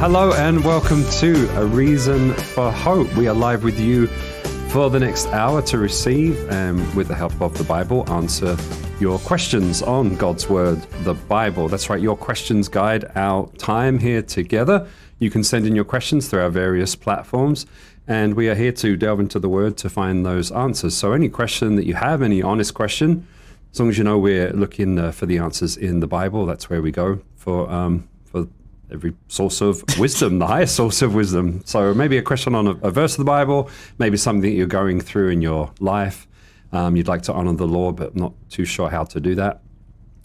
hello and welcome to A Reason for Hope. We are live with you for the next hour to receive and, with the help of the Bible, answer your questions on God's Word, the Bible. That's right, your questions guide our time here together. You can send in your questions through our various platforms, and we are here to delve into the Word to find those answers. So, any question that you have, any honest question, as long as you know we're looking uh, for the answers in the Bible, that's where we go for um, every source of wisdom, the highest source of wisdom. So maybe a question on a, a verse of the Bible, maybe something that you're going through in your life. Um, you'd like to honor the Lord, but not too sure how to do that.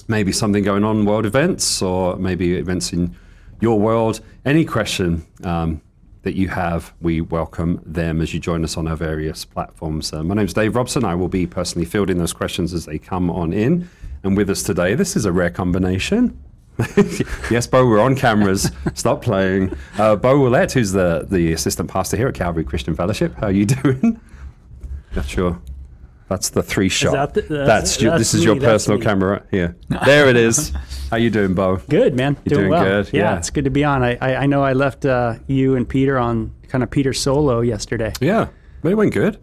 Maybe something going on world events, or maybe events in your world. Any question um, that you have, we welcome them as you join us on our various platforms. Uh, my name's Dave Robson. I will be personally fielding those questions as they come on in. And with us today, this is a rare combination. yes, Bo, we're on cameras. Stop playing. Uh, Bo Willett, who's the, the assistant pastor here at Calvary Christian Fellowship. How are you doing? Not sure. That's the three shot. that the- that's, that's- you, that's this is me, your personal me. camera here. There it is. How you doing, Bo? Good, man. You're doing well. good, Yeah, yeah. it's good to be on. I, I, I know I left uh, you and Peter on kind of Peter solo yesterday. Yeah, but it went good.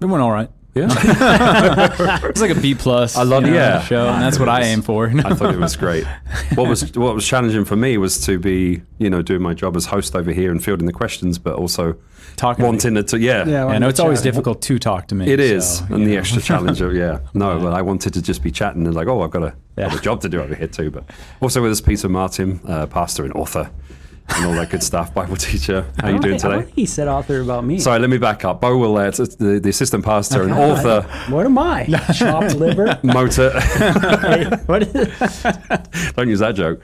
It went all right. Yeah, It's like a B plus. I love- you know, yeah. show, and that's what I aim for. I thought it was great. What was what was challenging for me was to be, you know, doing my job as host over here and fielding the questions, but also Talking wanting it to, yeah, Yeah, I know it's always difficult to talk to me. It is, so, and you the know. extra challenge of yeah. No, but I wanted to just be chatting and like, oh, I've got a, got a job to do over here too. But also with us, Peter Martin, uh, pastor and author, and all that good stuff. Bible teacher. How you doing today? he said author about me. Sorry, let me back up. Bo Willett, the, the assistant pastor and author, What am I? Chopped liver? motor. What is Don't use that joke.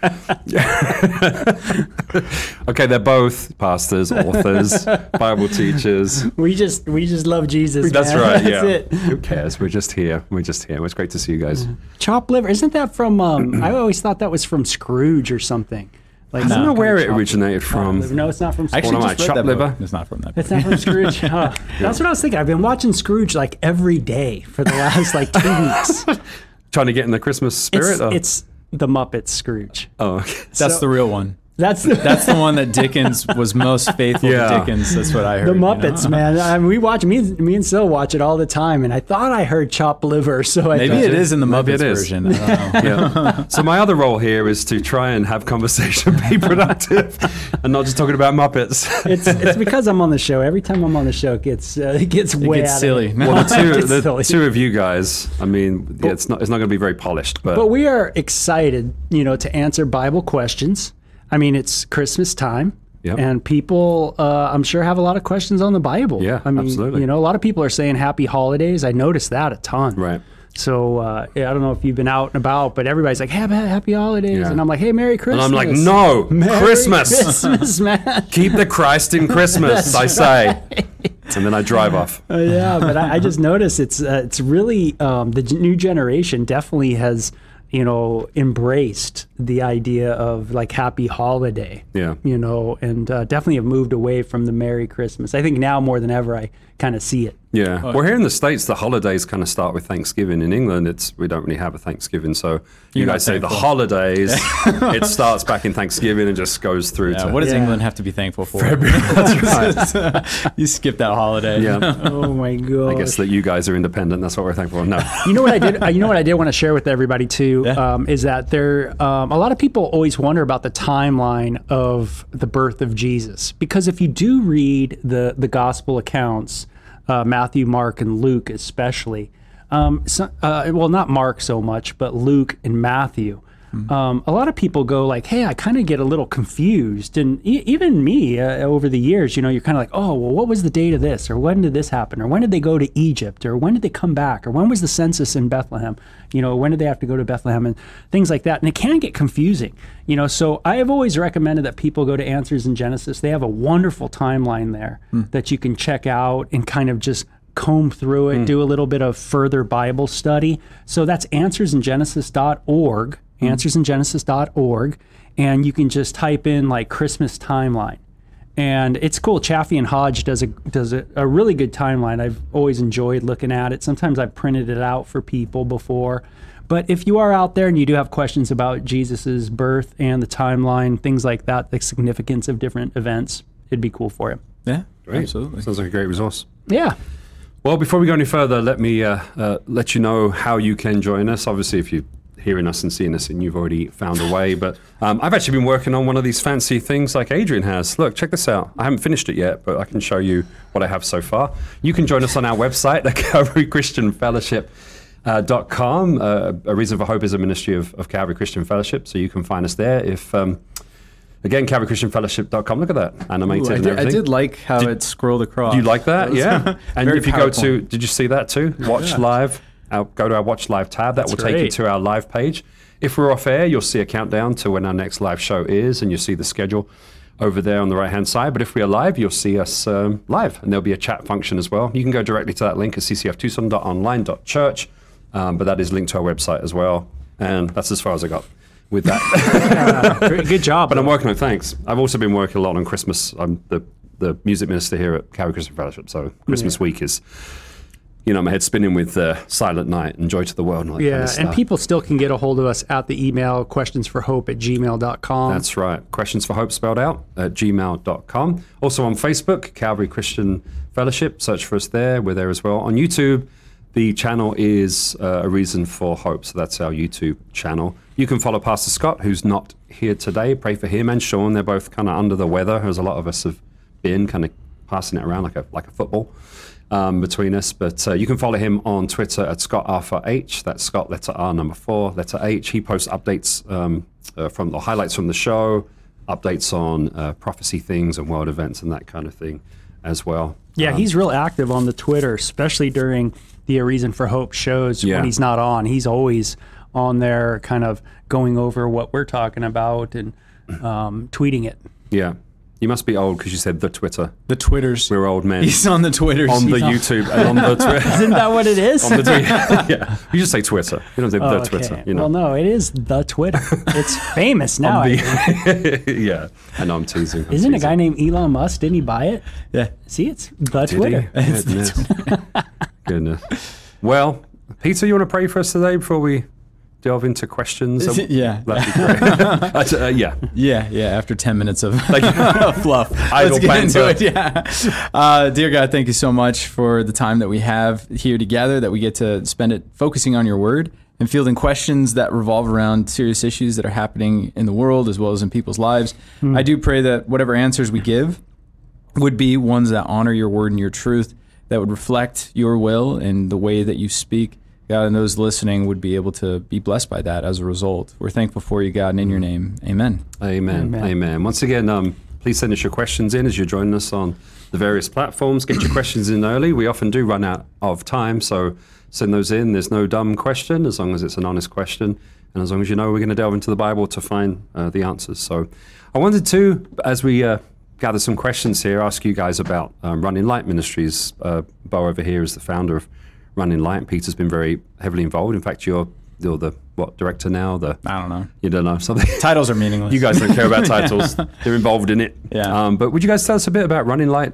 okay, they're both pastors, authors, Bible teachers. we just we just love Jesus. That's man. right. That's yeah. it. Who cares? We're just here. We're just here. It's great to see you guys. Chopped liver. Isn't that from? Um, I always thought that was from Scrooge or something. Like I don't know where it of chopped originated liver. from. No, it's not from. Scrooge. Actually, What am I, just read chopped that book. liver? It's not from that. It's not from Scrooge. Huh. That's what I was thinking. I've been watching Scrooge like every day for the last like two weeks. Trying to get in the Christmas spirit. It's, or- it's the Muppets Scrooge. oh, okay. That's so- the real one. That's the That's the one that Dickens was most faithful Yeah. to Dickens. That's what I heard. The you know? Muppets, man. I mean, we watch me, and- me and Sil watch it all the time, and I thought I heard chopped liver, so I Maybe it is in the Maybe Muppets version. I don't know. yeah. So my other role here is to try and have conversation, be productive, and not just talking about Muppets. It's it's because I'm on the show. Every time I'm on the show, it gets uh, it gets way gets out silly. it. well, the two, the silly. two of you guys. I mean, yeah, it's not it's not going to be very polished, but, But we are excited, you know, to answer Bible questions. I mean, it's Christmas time. Yep. And people, uh, I'm sure, have a lot of questions on the Bible. Yeah, I mean, absolutely. You know, a lot of people are saying Happy Holidays. I noticed that a ton. right. So uh, yeah, I don't know if you've been out and about, but everybody's like, "Happy, happy holidays," Yeah. and I'm like, "Hey, Merry Christmas!" And Christmas!" I'm like, no, Merry Christmas. Christmas, man. Keep the Christ in Christmas, I say. And then I drive off. Uh, yeah, but I, I just noticed it's uh, it's really um, the new generation definitely has you know embraced the idea of like happy holiday. Yeah. You know, and uh, definitely have moved away from the Merry Christmas. I think now more than ever, I kind of see it. Yeah. Well, here in the States, the holidays kind of start with Thanksgiving. In England, it's we don't really have a Thanksgiving. So you You're guys say the thankful. holidays, it starts back in Thanksgiving and just goes through Yeah, to. what does Yeah. England have to be thankful for? That's right. you skip that holiday. Yeah. Oh my god! I guess that you guys are independent. That's what we're thankful for. No. you know what I did? Uh, you know what I did want to share with everybody too Yeah. um, is that there um, a lot of people always wonder about the timeline of the birth of Jesus because if you do read the the gospel accounts, uh, Matthew, Mark, and Luke especially, um, so, uh, well not Mark so much, but Luke and Matthew. Um, a lot of people go like, "Hey, I kind of get a little confused," and e- even me uh, over the years, you know, you're kind of like, "Oh, well, what was the date of this, or when did this happen, or when did they go to Egypt, or when did they come back, or when was the census in Bethlehem? You know, when did they have to go to Bethlehem, and things like that." And it can get confusing, you know. So I have always recommended that people go to Answers in Genesis. They have a wonderful timeline there that you can check out and kind of just comb through it, hmm. do a little bit of further Bible study. So that's answersingenesis.org, hmm. answersingenesis.org, and you can just type in like Christmas timeline. And it's cool. Chaffey and Hodge does a does a, a really good timeline. I've always enjoyed looking at it. Sometimes I've printed it out for people before, But if you are out there and you do have questions about Jesus's birth and the timeline, things like that, the significance of different events, it'd be cool for you. Yeah, Great. absolutely. Sounds like a great resource. Yeah. Well, before we go any further, let me uh, uh, let you know how you can join us. Obviously, if you're hearing us and seeing us, and you've already found a way. But um, I've actually been working on one of these fancy things like Adrian has. Look, check this out. I haven't finished it yet, but I can show you what I have so far. You can join us on our website, the Calvary Christian Fellowship. Uh, dot com. Uh, a Reason for Hope is a ministry of, of Calvary Christian Fellowship, so you can find us there. If um, again, CalvaryChristianFellowship.com. Look at that animated Ooh, I, did, I did like how it scrolled across. Do you like that? was Yeah. and if you go to, did you see that too? Watch Yeah. live. Our, go to our watch live tab. That That's will take you to our live page. If we're off air, you'll see a countdown to when our next live show is, and you'll see the schedule over there on the right hand side. But if we are live, you'll see us um, live, and there'll be a chat function as well. You can go directly to that link at ccftucson.online.church, um, but that is linked to our website as well. And that's as far as I got with that. Great- Good job. But I'm working on thanks. I've also been working a lot on Christmas. I'm the the music minister here at Calvary Christian Fellowship, so Christmas week is, you know, my head spinning with uh, Silent Night and Joy to the World and yeah, kind of and people still can get a hold of us at the email questionsforhope at gmail.com. That's right. Questions for Hope spelled out at gmail.com. Also on Facebook, Calvary Christian Fellowship. Search for us there. We're there as well. On YouTube, the channel is uh, A Reason for Hope. So that's our YouTube channel. You can follow Pastor Scott, who's not here today. Pray for him and Sean. They're both kind of under the weather, as a lot of us have been, kind of passing it around like a, like a football. Um, between us, but uh, you can follow him on Twitter at Scott Arthur H. That's Scott letter R number four letter H. He posts updates um, uh, from the highlights from the show, updates on uh, prophecy things and world events and that kind of thing as well. Yeah, Um, he's real active on the Twitter, especially during the A Reason for Hope shows Yeah. when he's not on. He's always on there, kind of going over what we're talking about and um, tweeting it. yeah. You must be old because you said the Twitter. The Twitters. We're old men He's on the Twitters. on the He's YouTube and on the Twitter. Isn't that what it is? on the Twitter. yeah, you just say Twitter. You don't say the Okay. Twitter. You know. Well, no, it is the Twitter. it's famous now. I think. yeah, I know I'm teasing. I'm Isn't a guy named Elon Musk? Didn't he buy it? Yeah. See, it's the Did he? Twitter. Goodness. Goodness. Well, Peter, you want to pray for us today before we delve into questions? Yeah. That'd be great. Uh, yeah. Yeah, yeah. After ten minutes of Like, fluff, let's get into it. Yeah, uh, dear God, thank you so much for the time that we have here together. That we get to spend it focusing on Your Word and fielding questions that revolve around serious issues that are happening in the world as well as in people's lives. I do pray that whatever answers we give would be ones that honor Your Word and Your truth, that would reflect Your will and the way that You speak. God, and those listening would be able to be blessed by that as a result. We're thankful for you, God, and in your name, amen. Amen. Amen. Amen. Once again, um, please send us your questions in as you're joining us on the various platforms. Get your questions in early. We often do run out of time, so send those in. There's no dumb question as long as it's an honest question. And as long as you know we're going to delve into the Bible to find uh, the answers. So I wanted to, as we uh, gather some questions here, ask you guys about um, Running Light Ministries. Uh, Bo over here is the founder of Running Light. Peter's been very heavily involved. In fact, you're, you're the what director now? The I don't know. you don't know something. Titles are meaningless. You guys don't care about titles. They're involved in it. Yeah. Um, but would you guys tell us a bit about Running Light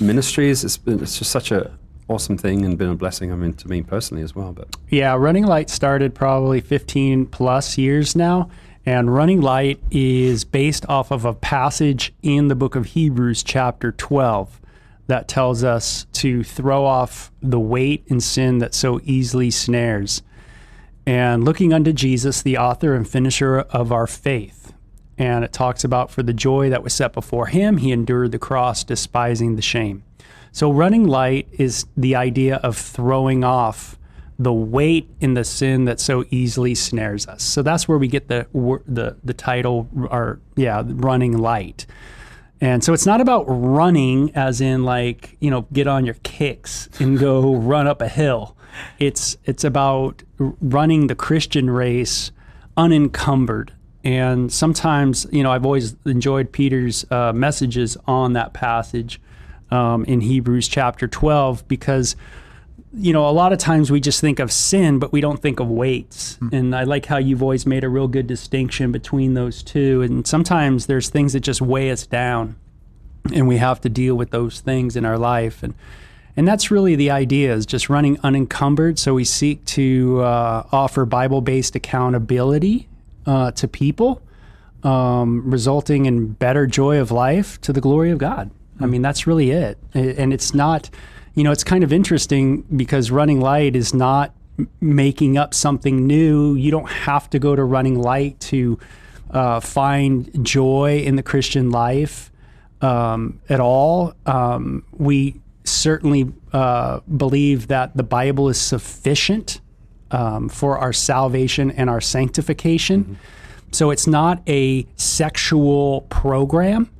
Ministries? It's been, it's just such a awesome thing and been a blessing. I mean, to me personally as well. But Yeah, Running Light started probably 15 plus years now. And Running Light is based off of a passage in the book of Hebrews, chapter 12, that tells us to throw off the weight and sin that so easily snares. And looking unto Jesus, the author and finisher of our faith. And it talks about for the joy that was set before him, he endured the cross, despising the shame. So, running light is the idea of throwing off the weight in the sin that so easily snares us. So that's where we get the the the title, or yeah, running light. And so it's not about running as in like, you know, get on your kicks and go run up a hill. It's it's about running the Christian race unencumbered. And sometimes, you know, I've always enjoyed Peter's uh, messages on that passage um, in Hebrews chapter 12 because you know, a lot of times we just think of sin, but we don't think of weights. And I like how you've always made a real good distinction between those two. And sometimes there's things that just weigh us down, and we have to deal with those things in our life. And And that's really the idea is just running unencumbered. So we seek to uh, offer Bible based accountability uh, to people, um, resulting in better joy of life to the glory of God. I mean, that's really it. And it's not, you know, it's kind of interesting because running light is not making up something new. You don't have to go to running light to uh, find joy in the Christian life um, at all. Um, we certainly uh, believe that the Bible is sufficient um, for our salvation and our sanctification. Mm-hmm. So it's not a sexual program,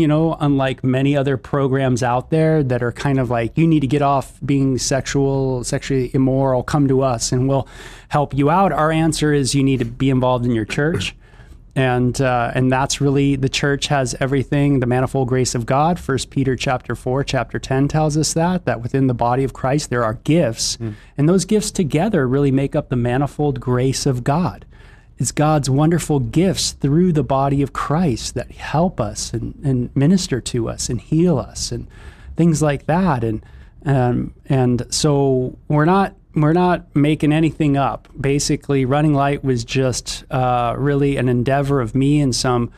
you know, unlike many other programs out there that are kind of like, you need to get off being sexual, sexually immoral, come to us and we'll help you out. Our answer is you need to be involved in your church and uh, and that's really the church has everything the manifold grace of god first peter chapter 4 chapter 10 tells us that that within the body of christ there are gifts mm. and those gifts together really make up the manifold grace of god it's god's wonderful gifts through the body of christ that help us and, and minister to us and heal us and things like that and um, and so we're not we're not making anything up. Basically, Running Light was just uh, really an endeavor of me and some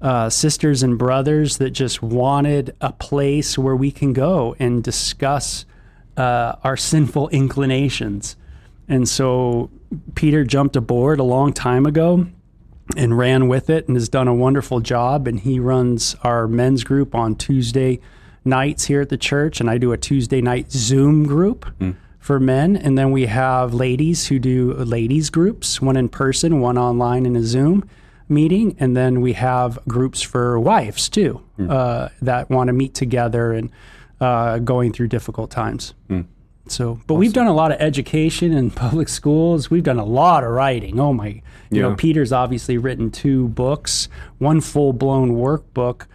uh, sisters and brothers that just wanted a place where we can go and discuss uh, our sinful inclinations. And so Peter jumped aboard a long time ago and ran with it and has done a wonderful job. And he runs our men's group on Tuesday nights here at the church, and I do a Tuesday night Zoom group. Mm for men, and then we have ladies who do ladies groups, one in person, one online in a Zoom meeting, and then we have groups for wives too mm. uh, that want to meet together and uh, going through difficult times. Mm. So, but awesome. we've done a lot of education in public schools. We've done a lot of writing. Oh my, you yeah. know, Peter's obviously written two books, one full blown workbook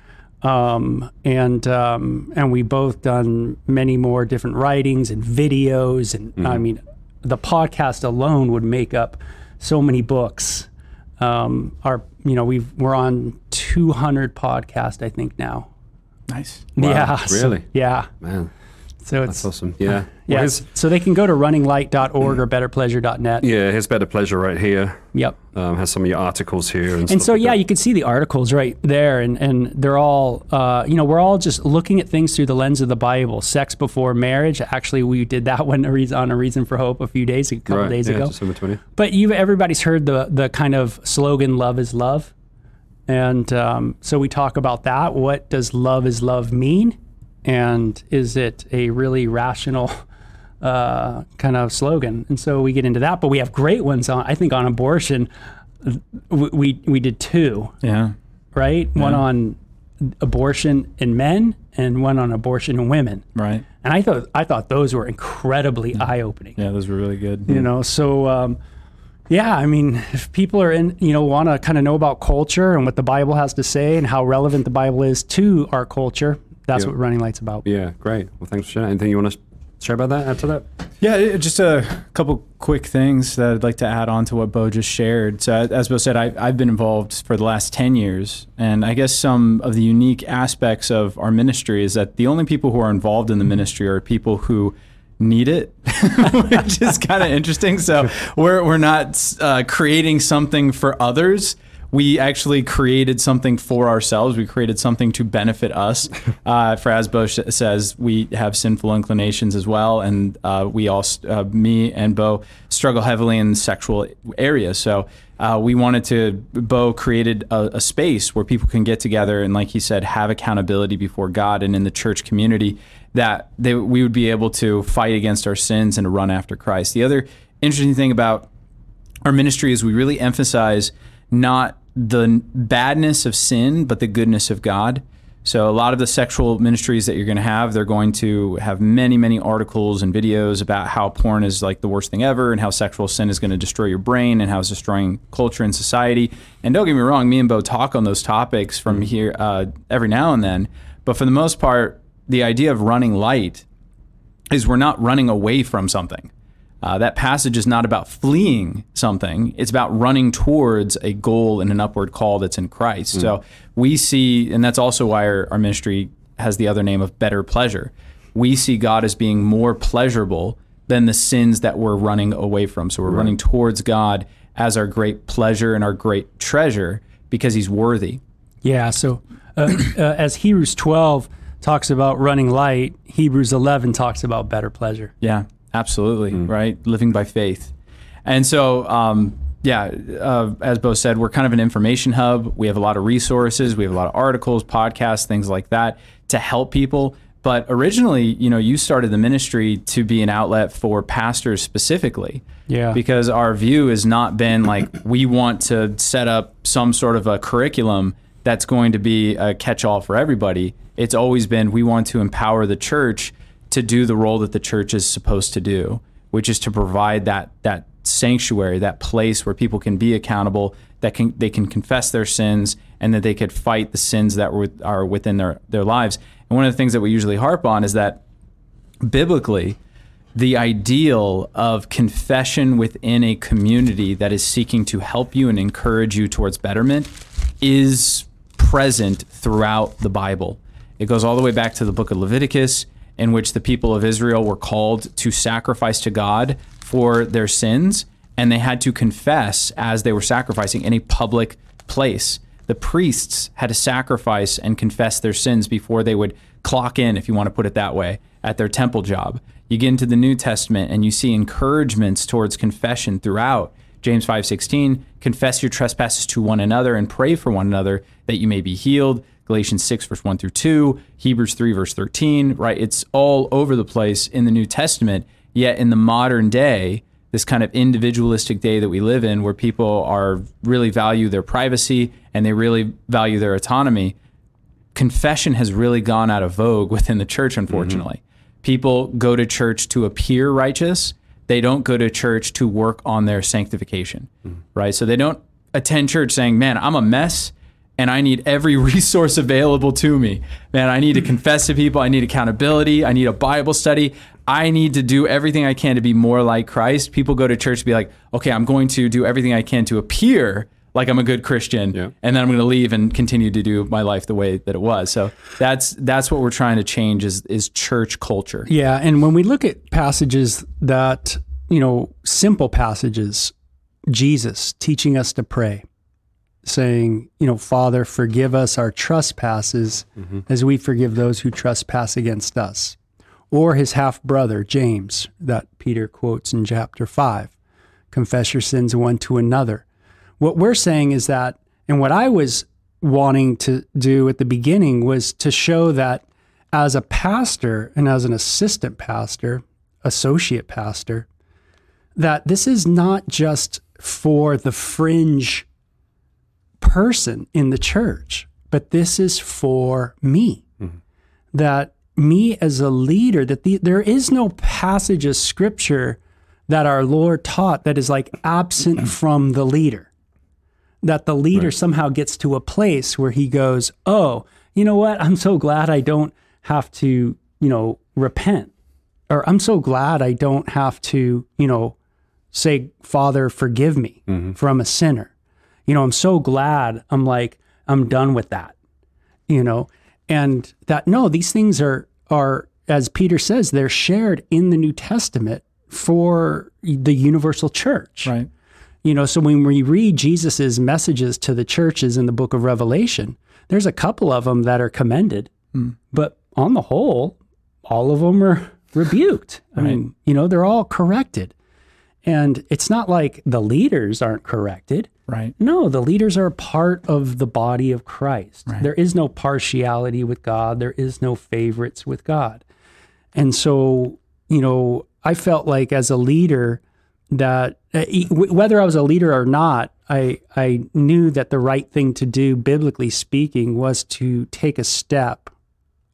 um, and um, and we both done many more different writings and videos, and mm-hmm. I mean, the podcast alone would make up so many books. Um, our, you know, we've we're on 200 podcast, I think now. Nice. Wow. Yeah. Really? So, yeah. Man. So it's That's awesome. Yeah. Yeah. Well, so they can go to runninglight.org or betterpleasure.net. Yeah, here's Better Pleasure right here. Yep. Um, has some of your articles here. And, and so, like yeah, that. you can see the articles right there. And, and they're all, uh, you know, we're all just looking at things through the lens of the Bible. Sex before marriage. Actually, we did that one on A Reason for Hope a few days, a couple right. days yeah, ago. December 20th. But you everybody's heard the, the kind of slogan, love is love. And um, so we talk about that. What does love is love mean? And is it a really rational uh, kind of slogan? And so we get into that, but we have great ones on. I think on abortion, we we, did two. Yeah. Right. Yeah. One on abortion in men and one on abortion in women. Right. And I thought I thought those were incredibly mm. eye opening. Yeah, those were really good. You know, so. Um, yeah, I mean, if people are in, you know, want to kind of know about culture and what the Bible has to say and how relevant the Bible is to our culture, that's yeah. what Running Light's about. Yeah, great. Well, thanks for sharing. Anything you want to share about that? Add to that? Yeah, just a couple quick things that I'd like to add on to what Bo just shared. So, as Bo said, I, I've been involved for the last 10 years. And I guess some of the unique aspects of our ministry is that the only people who are involved in the ministry are people who need it, which is kind of interesting. So, we're, we're not uh, creating something for others we actually created something for ourselves. We created something to benefit us. Uh, for as Bo says, we have sinful inclinations as well, and uh, we all, uh, me and Bo, struggle heavily in sexual areas. So uh, we wanted to. Bo created a, a space where people can get together and, like he said, have accountability before God and in the church community. That they, we would be able to fight against our sins and to run after Christ. The other interesting thing about our ministry is we really emphasize not the badness of sin, but the goodness of God. So a lot of the sexual ministries that you're going to have, they're going to have many, many articles and videos about how porn is like the worst thing ever, and how sexual sin is going to destroy your brain, and how it's destroying culture and society. And don't get me wrong, me and Bo talk on those topics from mm-hmm. here uh, every now and then. But for the most part, the idea of running light is we're not running away from something. Uh, that passage is not about fleeing something, it's about running towards a goal and an upward call that's in Christ. Mm. So we see, and that's also why our, our, ministry has the other name of better pleasure. we see God as being more pleasurable than the sins that we're running away from. So we're running towards God as our great pleasure and our great treasure because he's worthy. Yeah. So uh, uh, as Hebrews 12 talks about running light, Hebrews 11 talks about better pleasure. Yeah, absolutely. Right. Living by faith. And so, um, yeah, uh, as Bo said, we're kind of an information hub. We have a lot of resources. We have a lot of articles, podcasts, things like that to help people. But originally, you know, you started the ministry to be an outlet for pastors specifically. Yeah. Because our view has not been like we want to set up some sort of a curriculum that's going to be a catch all for everybody. It's always been we want to empower the church to do the role that the church is supposed to do, which is to provide that that sanctuary, that place where people can be accountable, that can they can confess their sins, and that they could fight the sins that were, are within their their lives. And one of the things that we usually harp on is that biblically, the ideal of confession within a community that is seeking to help you and encourage you towards betterment is present throughout the Bible. It goes all the way back to the book of Leviticus, in which the people of Israel were called to sacrifice to God for their sins, and they had to confess as they were sacrificing in a public place. The priests had to sacrifice and confess their sins before they would clock in, if you want to put it that way, at their temple job. You get into the New Testament and you see encouragements towards confession throughout. James 5:16, confess your trespasses to one another and pray for one another that you may be healed. Galatians 6 verse 1 through 2, Hebrews 3 verse 13, right? It's all over the place in the New Testament. Yet in the modern day, this kind of individualistic day that we live in where people are really value their privacy and they really value their autonomy, confession has really gone out of vogue within the church unfortunately. Mm-hmm. People go to church to appear righteous. They don't go to church to work on their sanctification. Mm. Right? So they don't attend church saying, "Man, I'm a mess and I need every resource available to me. Man, I need to confess to people. I need accountability. I need a Bible study. I need to do everything I can to be more like Christ. People go to church to be like, okay, I'm going to do everything I can to appear like I'm a good Christian, Yeah. and then I'm going to leave and continue to do my life the way that it was. So that's that's what we're trying to change is is church culture. Yeah, and when we look at passages that, you know, simple passages, Jesus teaching us to pray, saying, you know, Father, forgive us our trespasses mm-hmm. as we forgive those who trespass against us. Or his half brother, James, that Peter quotes in chapter 5, confess your sins one to another. What we're saying is that, and what I was wanting to do at the beginning was to show that as a pastor and as an assistant pastor, associate pastor, that this is not just for the fringe person in the church, but this is for me. Mm-hmm. That me as a leader, that the, there is no passage of scripture that our Lord taught that is like absent from the leader. That the leader somehow gets to a place where he goes, Oh, you know what? I'm so glad I don't have to, you know, repent. Or I'm so glad I don't have to, you know, say, Father, forgive me mm-hmm. from a sinner. You know, I'm so glad I'm like, I'm done with that. You know, and that no, these things are are, as Peter says, they're shared in the New Testament for the universal church. Right. You know, so when we read Jesus's messages to the churches in the book of Revelation, there's a couple of them that are commended, hmm. but on the whole, all of them are rebuked. I mean, you know, they're all corrected. And it's not like the leaders aren't corrected. Right. No, the leaders are a part of the body of Christ. There is no partiality with God, there is no favorites with God. And so, you know, I felt like as a leader that uh, w- whether I was a leader or not, I I knew that the right thing to do biblically speaking was to take a step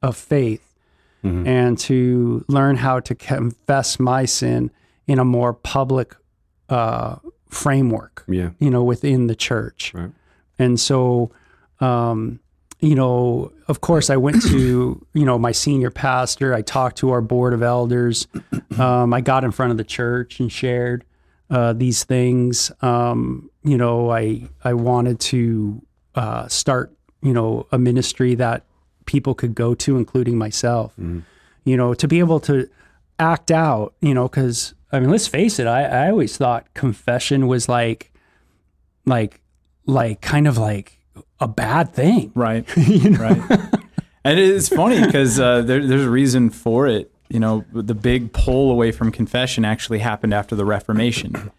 of faith and to learn how to confess my sin in a more public uh, framework Yeah. you know, within the church. Right. And so, um, you know, of course, I went to, you know, my senior pastor. I talked to our board of elders. Um, I got in front of the church and shared uh, these things. Um, you know, I I wanted to uh, start, you know, a ministry that people could go to, including myself. you know, to be able to act out, you know, because I mean, let's face it, I, I always thought confession was like, like, like kind of like a bad thing. Right. Right. And it's funny because uh, there, there's a reason for it. You know, the big pull away from confession actually happened after the Reformation.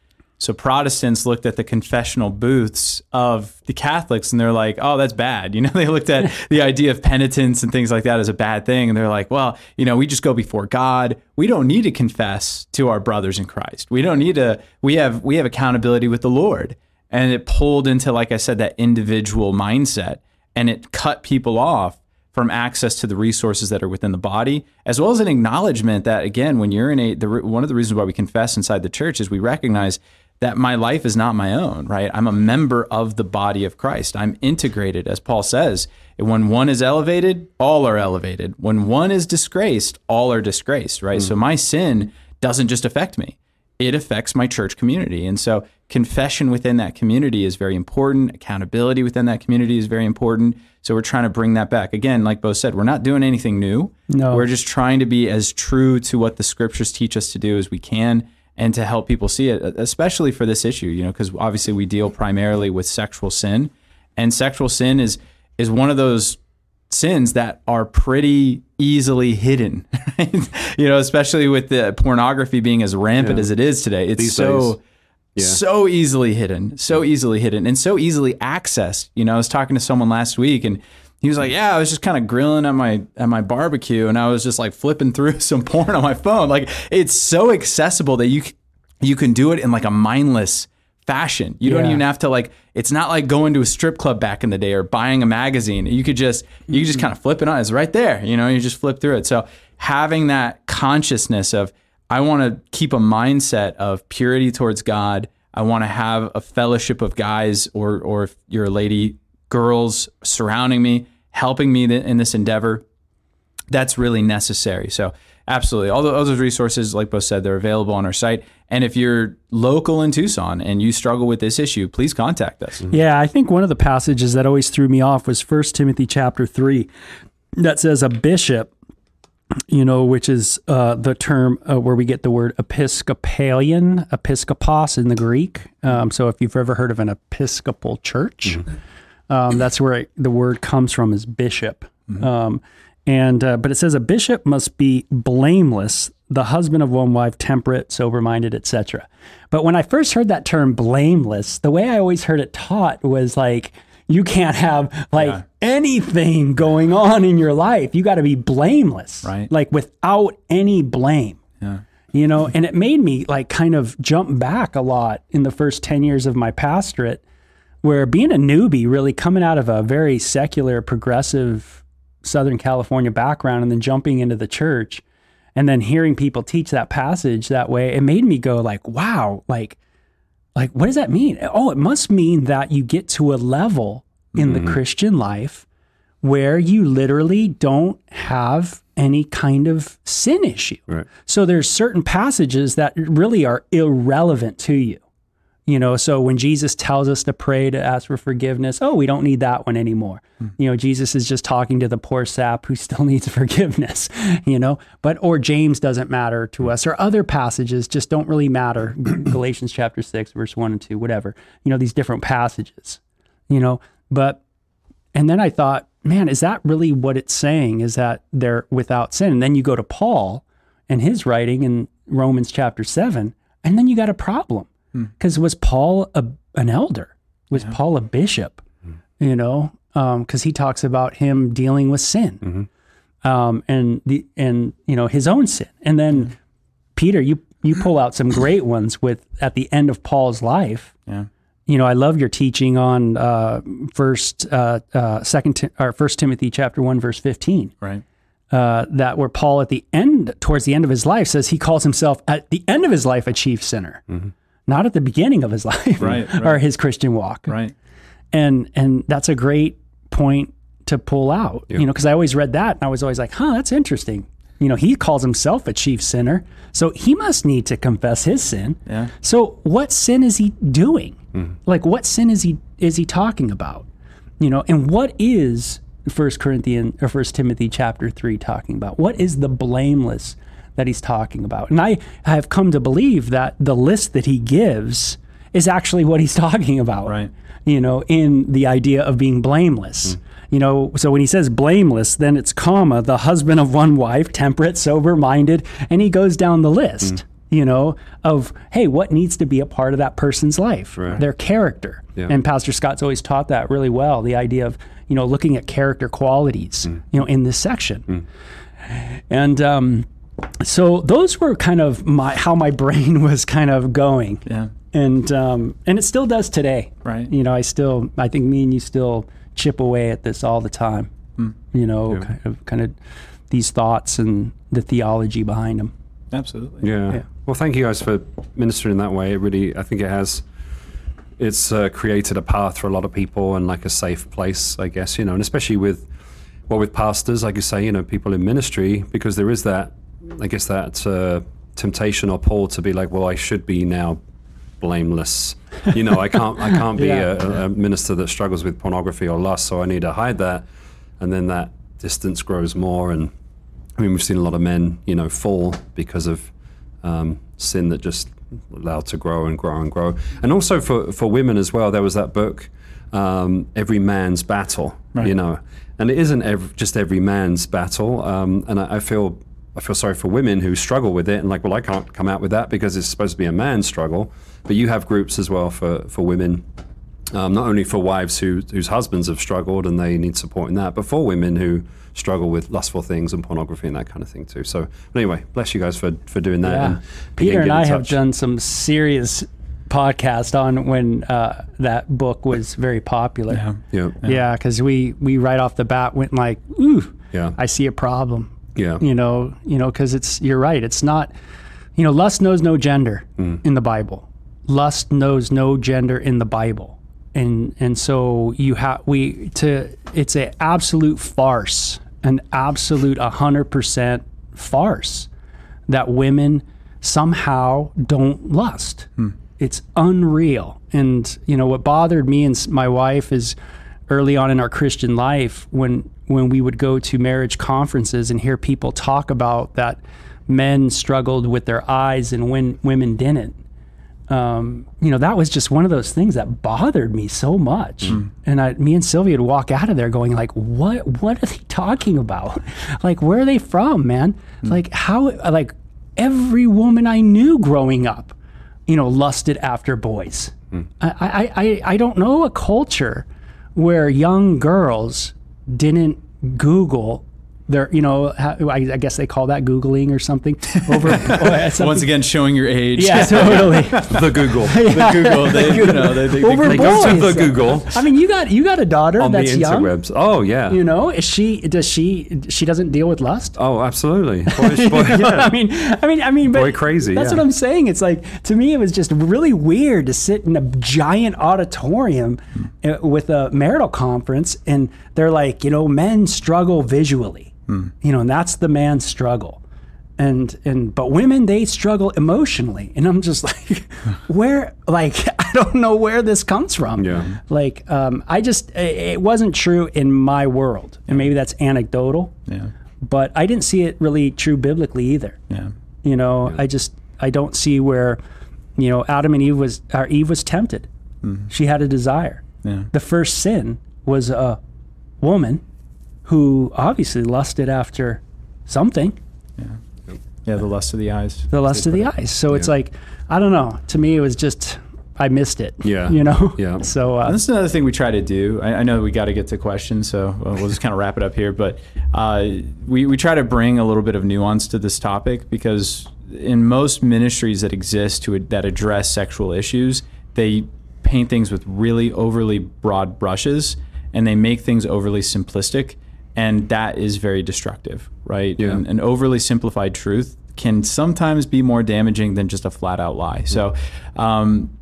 So Protestants looked at the confessional booths of the Catholics and they're like, oh, that's bad. You know, they looked at the idea of penitence and things like that as a bad thing. And they're like, well, you know, we just go before God. We don't need to confess to our brothers in Christ. We don't need to, we have, we have accountability with the Lord. And it pulled into, like I said, that individual mindset and it cut people off from access to the resources that are within the body, as well as an acknowledgement that, again, when you're in a, the, one of the reasons why we confess inside the church is we recognize that my life is not my own, right? I'm a member of the body of Christ. I'm integrated, as Paul says. When one is elevated, all are elevated. When one is disgraced, all are disgraced, right? Mm. So my sin doesn't just affect me, it affects my church community. And so confession within that community is very important. Accountability within that community is very important. So we're trying to bring that back. Again, like Bo said, we're not doing anything new. No. We're just trying to be as true to what the scriptures teach us to do as we can and to help people see it, especially for this issue, you know, because obviously we deal primarily with sexual sin, and sexual sin is is one of those sins that are pretty easily hidden, right? you know, especially with the pornography being as rampant yeah. as it is today. It's These so yeah. so easily hidden, so easily hidden, and so easily accessed. You know, I was talking to someone last week and he was like, "Yeah, I was just kind of grilling at my at my barbecue, and I was just like flipping through some porn on my phone. Like it's so accessible that you you can do it in like a mindless fashion. You yeah. don't even have to like. It's not like going to a strip club back in the day or buying a magazine. You could just you could just mm-hmm. kind of flip it on. It's right there. You know, you just flip through it. So having that consciousness of I want to keep a mindset of purity towards God. I want to have a fellowship of guys or or if you're a lady, girls surrounding me helping me in this endeavor, that's really necessary. So, absolutely. All, the those resources, like Bo said, they're available on our site. And if you're local in Tucson and you struggle with this issue, please contact us. Mm-hmm. Yeah, I think one of the passages that always threw me off was 1 Timothy chapter 3 that says a bishop you know, which is uh, the term uh, where we get the word Episcopalian, Episcopos in the Greek. Um, so if you've ever heard of an Episcopal church, mm-hmm. Um, that's where it, the word comes from is bishop. Mm-hmm. Um, and uh, but it says a bishop must be blameless, the husband of one wife, temperate, sober-minded, etc. But when I first heard that term blameless, the way I always heard it taught was like you can't have like yeah. anything going on in your life. You got to be blameless, right? Like without any blame. Yeah. You know, and it made me like kind of jump back a lot in the first 10 years of my pastorate where being a newbie, really coming out of a very secular, progressive Southern California background and then jumping into the church and then hearing people teach that passage that way, it made me go like, wow, like, like what does that mean? Oh, it must mean that you get to a level in mm-hmm. the Christian life where you literally don't have any kind of sin issue. Right. So there's certain passages that really are irrelevant to you. You know, so when Jesus tells us to pray to ask for forgiveness, oh, we don't need that one anymore. Mm. You know, Jesus is just talking to the poor sap who still needs forgiveness, you know, but or James doesn't matter to us or other passages just don't really matter. Galatians chapter 6 verse 1 and 2, whatever. You know, these different passages. You know, but and then I thought, man, is that really what it's saying? Is that they're without sin? And then you go to Paul and his writing in Romans chapter 7, and then you got a problem because hmm. was Paul a, an elder? Was yeah. Paul a bishop? Hmm. You know, because um, he talks about him dealing with sin, mm-hmm. um, and the and you know his own sin. And then mm. Peter, you you pull out some great ones with at the end of Paul's life. Yeah. You know, I love your teaching on uh, first, uh, uh, second, or First Timothy chapter one, verse fifteen. Right. Uh, that where Paul at the end, towards the end of his life, says he calls himself at the end of his life a chief sinner. Mm-hmm not at the beginning of his life right, right. or his Christian walk. Right. And and that's a great point to pull out. Yep. You know, because I always read that and I was always like, huh, that's interesting. You know, he calls himself a chief sinner, so he must need to confess his sin. Yeah. So what sin is he doing? Mm-hmm. Like what sin is he is he talking about? You know, and what is First Corinthians or First Timothy chapter three talking about? What is the blameless that he's talking about? And I have come to believe that the list that he gives is actually what he's talking about. Right. You know, in the idea of being blameless. Mm. You know, so when he says blameless, then it's comma, the husband of one wife, temperate, sober minded, and he goes down the list, mm. you know, of hey, what needs to be a part of that person's life? Right. Their character. Yeah. And Pastor Scott's always taught that really well, the idea of, you know, looking at character qualities, mm. you know, in this section. And um, so those were kind of my how my brain was kind of going Yeah. and um, and it still does today. Right. You know, I still, I think me and you still chip away at this all the time. You know, kind of, kind of these thoughts and the theology behind them. Absolutely. Yeah. Yeah. Well, thank you guys for ministering that way. It really, I think it has. It's uh, created a path for a lot of people and like a safe place, I guess. You know, and especially with, well, with pastors, like you say, you know, people in ministry, because there is that, I guess that uh, temptation or pull to be like, well, I should be now blameless. You know, I can't, I can't be Yeah. a, a minister that struggles with pornography or lust, so I need to hide that, and then that distance grows more and I mean, we've seen a lot of men, you know, fall because of um, sin that just allowed to grow and grow and grow. And also for, for women as well, there was that book, um, Every Man's Battle, you know, and it isn't ev- just every man's battle. Um, and I, I feel I feel sorry for women who struggle with it and like, well, I can't come out with that because it's supposed to be a man's struggle. But you have groups as well for, for women um, not only for wives who, whose husbands have struggled and they need support in that, but for women who struggle with lustful things and pornography and that kind of thing too. So, anyway, bless you guys for, for doing that. Yeah. And Peter and get in I have done some serious podcast on when uh, that book was very popular. Yeah. Yeah, Yeah, because we we right off the bat went like, ooh, Yeah. I see a problem. Yeah, you know you know because it's you're right it's not you know lust knows no gender mm. in the bible. Lust knows no gender in the bible. And and so you have we to it's an absolute farce an absolute 100% farce that women somehow don't lust. Hmm. It's unreal. And you know what bothered me and my wife is early on in our Christian life when when we would go to marriage conferences and hear people talk about that men struggled with their eyes and when women didn't. Um, you know, that was just one of those things that bothered me so much. Mm. And I, me and Sylvia would walk out of there going like, what, what are they talking about? like, where are they from, man? Mm. Like how, like every woman I knew growing up, you know, lusted after boys. Mm. I, I, I, I don't know a culture where young girls didn't Google their, you know, I, I guess they call that Googling or something. Over something. Once again, showing your age. yeah, totally. the Google. the Google. They, you know, they, they, Over They go to the. Google I mean, you got you got a daughter on the that's young. interwebs. Oh yeah. You know, is she does she she doesn't deal with lust? Oh, absolutely. Boy, boy, yeah. I mean, I mean, I mean, Boy crazy, That's yeah. what I'm saying. It's like to me, it was just really weird to sit in a giant auditorium uh, with a marital conference, and they're like, you know, men struggle visually, you know, and that's the man's struggle, and and but women they struggle emotionally, and I'm just like, where, like, I don't know where this comes from. Yeah. Like, um, I just it it wasn't true in my world, and maybe that's anecdotal yeah. but I didn't see it really true biblically either. Yeah. You know, I just I don't see where, you know, Adam and Eve was or Eve was tempted. She had a desire. Yeah. The first sin was a woman who obviously lusted after something, Yeah. Yeah, the lust of the eyes. the lust of the eyes. So it's like I don't know. To me, it was just I missed it. Yeah. You know. Yeah. So uh, And this is another thing we try to do. I, I know we got to get to questions, so uh, we'll just kind of wrap it up here. But uh, we, we try to bring a little bit of nuance to this topic because in most ministries that exist to that address sexual issues, they paint things with really overly broad brushes and they make things overly simplistic, and that is very destructive, right? Yeah. And, an overly simplified truth can sometimes be more damaging than just a flat out lie. So. Um,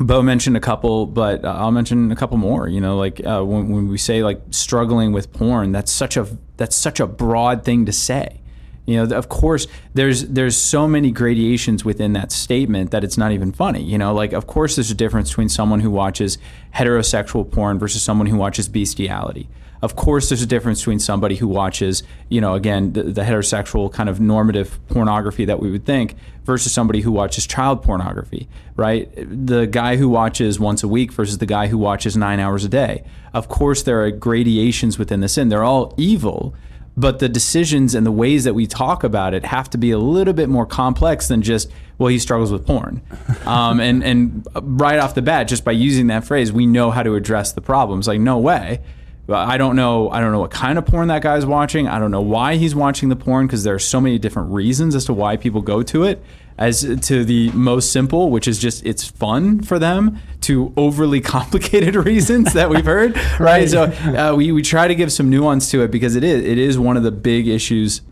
Bo mentioned a couple, but uh, I'll mention a couple more. You know, like uh, when, when we say like struggling with porn, that's such a that's such a broad thing to say. You know, of course, there's there's so many gradations within that statement that it's not even funny. You know, like of course there's a difference between someone who watches heterosexual porn versus someone who watches bestiality. Of course, there's a difference between somebody who watches, you know, again, the, the heterosexual kind of normative pornography that we would think versus somebody who watches child pornography, right? The guy who watches once a week versus the guy who watches nine hours a day. Of course, there are gradations within the sin. They're all evil, but the decisions and the ways that we talk about it have to be a little bit more complex than just well he struggles with porn um, and and right off the bat just by using that phrase we know how to address the problems like no way I don't know. I don't know what kind of porn that guy's watching. I don't know why he's watching the porn because there are so many different reasons as to why people go to it. As to the most simple, which is just it's fun for them, to overly complicated reasons that we've heard, right? So uh, we we try to give some nuance to it because it is it is one of the big issues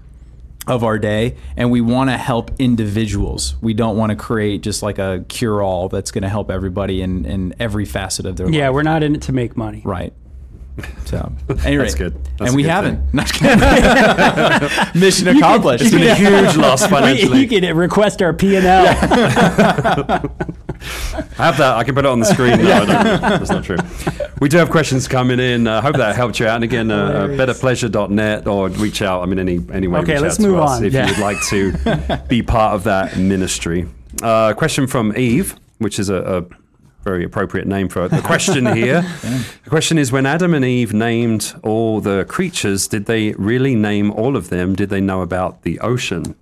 of our day and we want to help individuals we don't want to create just like a cure-all that's going to help everybody in, in every facet of their yeah, life yeah we're not in it to make money right so anyway, that's good. That's and we good haven't. Mission accomplished. It's been a huge loss financially. you can request our P and L. I have that. I can put it on the screen. No, don't. That's not true. We do have questions coming in. I uh, hope that helped you out. And again, uh, uh betterpleasure.net or reach out. I mean, any anyway. Okay, let's move on. If yeah. you would like to be part of that ministry. Uh, question from Eve, which is a, a very appropriate name for the question here. yeah. The question is when Adam and Eve named all the creatures, did they really name all of them? Did they know about the ocean?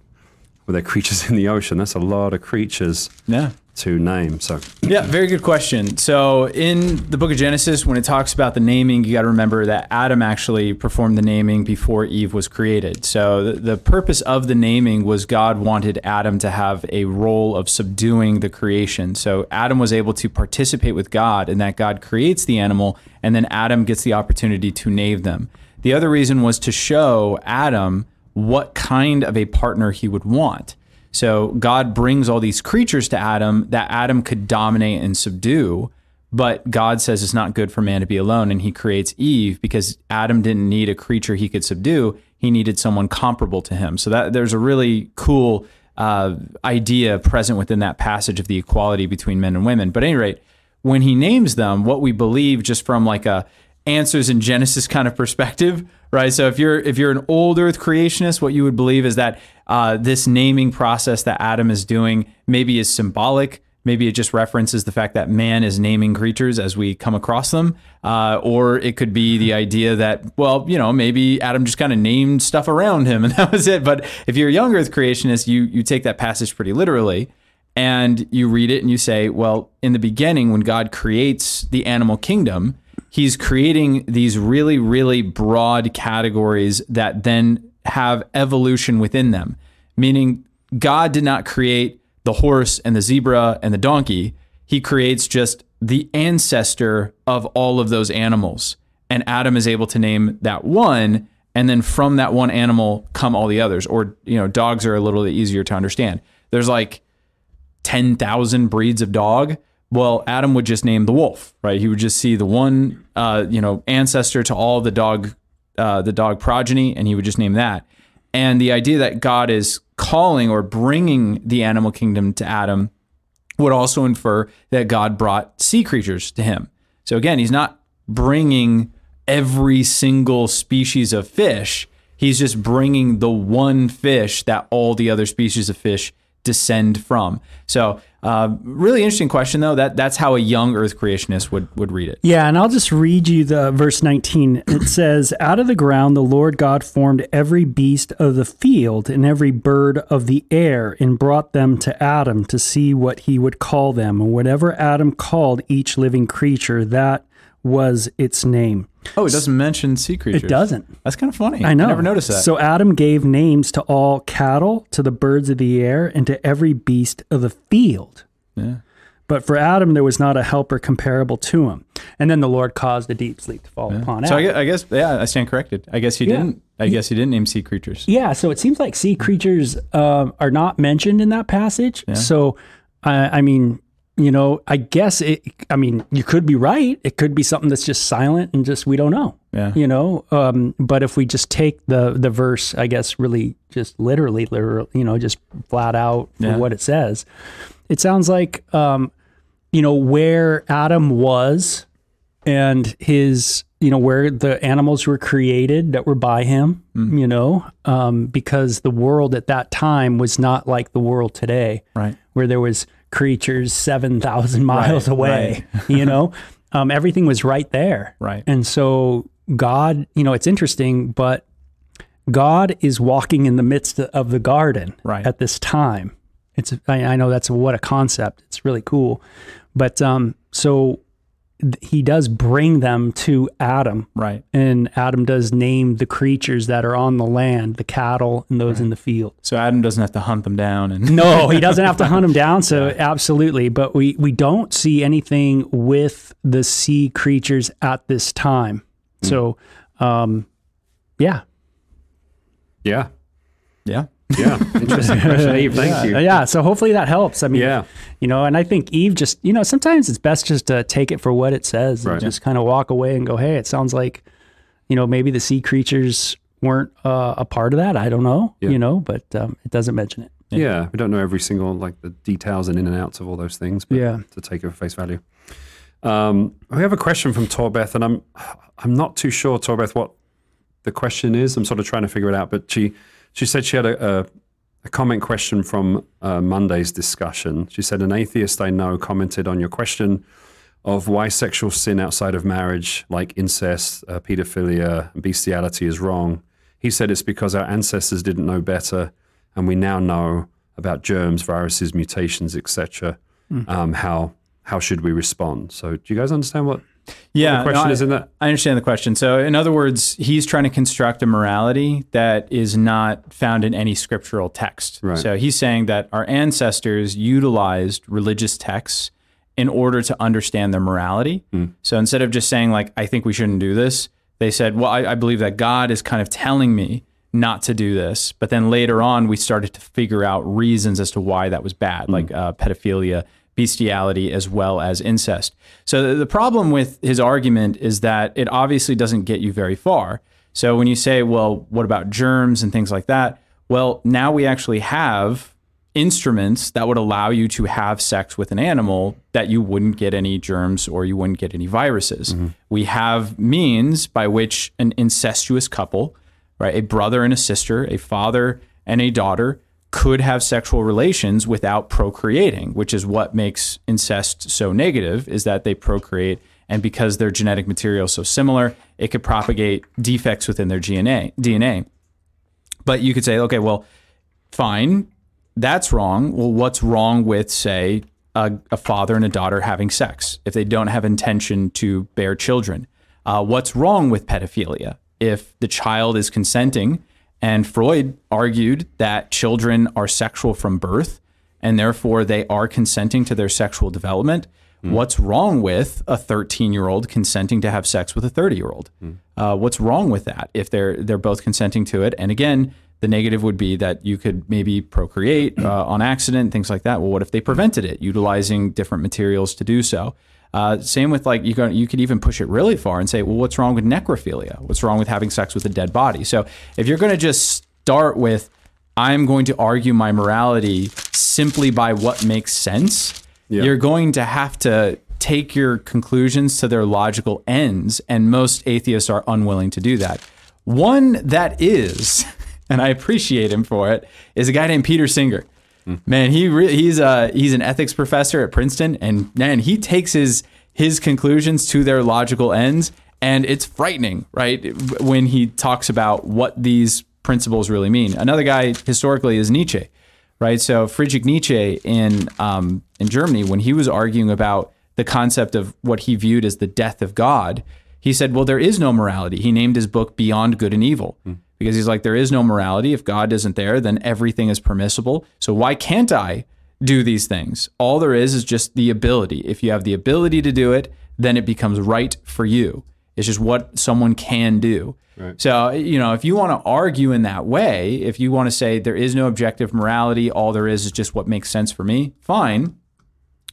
Were there creatures in the ocean? That's a lot of creatures. Yeah to name. So yeah, very good question. So in the book of Genesis, when it talks about the naming, you got to remember that Adam actually performed the naming before Eve was created. So the, the purpose of the naming was God wanted Adam to have a role of subduing the creation. So Adam was able to participate with God in that God creates the animal, and then Adam gets the opportunity to name them. The other reason was to show Adam what kind of a partner he would want. So God brings all these creatures to Adam that Adam could dominate and subdue. But God says it's not good for man to be alone. And he creates Eve because Adam didn't need a creature he could subdue. He needed someone comparable to him. So that there's a really cool uh, idea present within that passage of the equality between men and women. But at any rate, when he names them, what we believe just from like a answers in Genesis kind of perspective, right? So if you're if you're an old Earth creationist, what you would believe is that uh, this naming process that Adam is doing maybe is symbolic. Maybe it just references the fact that man is naming creatures as we come across them. Uh, or it could be the idea that, well, you know, maybe Adam just kind of named stuff around him and that was it. But if you're a young earth creationist, you, you take that passage pretty literally and you read it and you say, well, in the beginning, when God creates the animal kingdom, he's creating these really, really broad categories that then have evolution within them, meaning God did not create the horse and the zebra and the donkey. He creates just the ancestor of all of those animals. And Adam is able to name that one. And then from that one animal come all the others. Or, you know, dogs are a little bit easier to understand. There's like 10,000 breeds of dog. Well, Adam would just name the wolf, right? He would just see the one, uh, you know, ancestor to all the dog uh, the dog progeny, and he would just name that. And the idea that God is calling or bringing the animal kingdom to Adam would also infer that God brought sea creatures to him. So again, he's not bringing every single species of fish. He's just bringing the one fish that all the other species of fish descend from. So uh, really interesting question, though. That that's how a young Earth creationist would would read it. Yeah, and I'll just read you the verse 19. It says, "Out of the ground the Lord God formed every beast of the field and every bird of the air, and brought them to Adam to see what he would call them. And whatever Adam called each living creature, that was its name." Oh, it doesn't mention sea creatures. It doesn't. That's kind of funny. I know. I never noticed that. So Adam gave names to all cattle, to the birds of the air, and to every beast of the field. Yeah. But for Adam, there was not a helper comparable to him. And then the Lord caused a deep sleep to fall yeah. upon Adam. So I guess, yeah, I stand corrected. I guess he yeah. didn't. I guess he didn't name sea creatures. Yeah. So it seems like sea creatures uh, are not mentioned in that passage. Yeah. So, uh, I mean, you know, I guess it, I mean, you could be right. It could be something that's just silent and just, we don't know. Yeah. You know, um, but if we just take the, the verse, I guess, really just literally, literally, you know, just flat out for yeah. what it says, it sounds like, um, you know, where Adam was and his you know where the animals were created that were by him you know um, because the world at that time was not like the world today Right. where there was creatures 7000 miles Right, away you know? Um, everything was right there. Right. and so god you know it's interesting but god is walking in the midst of the garden Right. at this time. It's I, I know that's what a concept. It's really cool. But um so he does bring them to adam Right. and adam does name the creatures that are on the land the cattle and those in the field So Adam doesn't have to hunt them down and no, he doesn't have to hunt them down. So absolutely, but we we don't see anything with the sea creatures at this time. So, um, yeah, Yeah. yeah. Yeah. Interesting question, Eve. Thank you. Uh, yeah. So hopefully that helps. I mean, Yeah. you know, and I think Eve just, you know, sometimes it's best just to take it for what it says and just kind of walk away and go, hey, it sounds like, you know, maybe the sea creatures weren't uh, a part of that. I don't know, Yeah. you know, but um, it doesn't mention it. Yeah, we don't know every single like the details and in and outs of all those things, but Yeah. to take it at face value. Um, we have a question from Torbeth, and I'm I'm not too sure, Torbeth, what the question is. I'm sort of trying to figure it out, but she she said she had a, a, a comment question from uh, Monday's discussion. She said an atheist I know commented on your question of why sexual sin outside of marriage, like incest, uh, pedophilia, and bestiality, is wrong. He said it's because our ancestors didn't know better, and we now know about germs, viruses, mutations, etc. Um, how how should we respond? So, do you guys understand what Yeah. the question no, is I, in that? I understand the question. So, in other words, he's trying to construct a morality that is not found in any scriptural text. Right. So, he's saying that our ancestors utilized religious texts in order to understand their morality. So, instead of just saying, like, I think we shouldn't do this, they said, well, I, I believe that God is kind of telling me not to do this. But then later on, we started to figure out reasons as to why that was bad, like uh, pedophilia, bestiality, as well as incest. So the, problem with his argument is that it obviously doesn't get you very far. So when you say, well, what about germs and things like that? Well, now we actually have instruments that would allow you to have sex with an animal that you wouldn't get any germs or you wouldn't get any viruses. Mm-hmm. We have means by which an incestuous couple, right, a brother and a sister, a father and a daughter, could have sexual relations without procreating, which is what makes incest so negative, is that they procreate. And because their genetic material is so similar, it could propagate defects within their DNA. DNA. But you could say, okay, well, fine, that's wrong. Well, what's wrong with, say, a, a father and a daughter having sex if they don't have intention to bear children? Uh, what's wrong with pedophilia if the child is consenting? And Freud argued that children are sexual from birth and therefore they are consenting to their sexual development. What's wrong with a 13 year old consenting to have sex with a 30 year old? Uh, what's wrong with that if they're they're both consenting to it? And again, the negative would be that you could maybe procreate uh, on accident, things like that. Well, what if they prevented it, utilizing different materials to do so? Uh, same with like you can you could even push it really far and say, well, what's wrong with necrophilia? What's wrong with having sex with a dead body? So if you're going to just start with, I'm going to argue my morality simply by what makes sense, you're going to have to take your conclusions to their logical ends, and most atheists are unwilling to do that. One that is, and I appreciate him for it, is a guy named Peter Singer. Man, he re- he's a he's an ethics professor at Princeton, and man, he takes his his conclusions to their logical ends, and it's frightening, right? When he talks about what these principles really mean. Another guy historically is Nietzsche, right? So Friedrich Nietzsche in um, in Germany, when he was arguing about the concept of what he viewed as the death of God, he said, "Well, there is no morality." He named his book "Beyond Good and Evil." Because he's like, there is no morality. If God isn't there, then everything is permissible. So why can't I do these things? All there is is just the ability. If you have the ability to do it, then it becomes right for you. It's just what someone can do. So, you know, if you want to argue in that way, if you want to say there is no objective morality, all there is is just what makes sense for me, fine.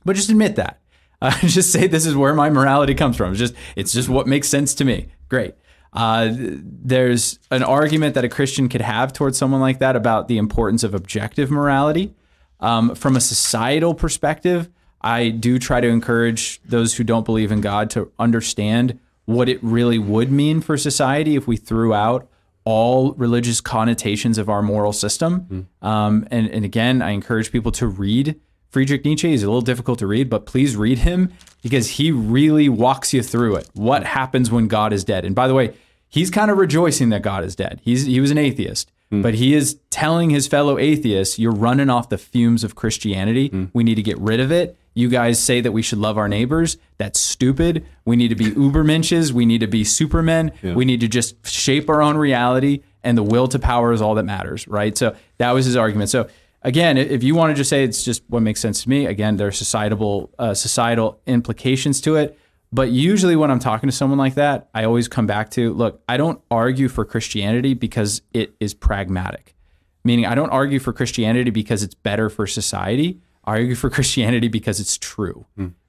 But just admit that. Uh, just say this is where my morality comes from. It's just it's just what makes sense to me. Great. Uh, there's an argument that a Christian could have towards someone like that about the importance of objective morality. Um, from a societal perspective, I do try to encourage those who don't believe in God to understand what it really would mean for society if we threw out all religious connotations of our moral system. Um, and, and again, I encourage people to read Friedrich Nietzsche. He's a little difficult to read, but please read him because he really walks you through it. What happens when God is dead? And by the way, he's kind of rejoicing that God is dead. He's he was an atheist, but he is telling his fellow atheists, "You're running off the fumes of Christianity. We need to get rid of it." You guys say that we should love our neighbors. That's stupid. We need to be ubermenches. We need to be supermen. We need to just shape our own reality, and the will to power is all that matters, right? So that was his argument. So again, if you want to just say it's just what makes sense to me, again, there are societal uh, societal implications to it. But usually, when I'm talking to someone like that, I always come back to look, I don't argue for Christianity because it is pragmatic, meaning I don't argue for Christianity because it's better for society. I argue for Christianity because it's true,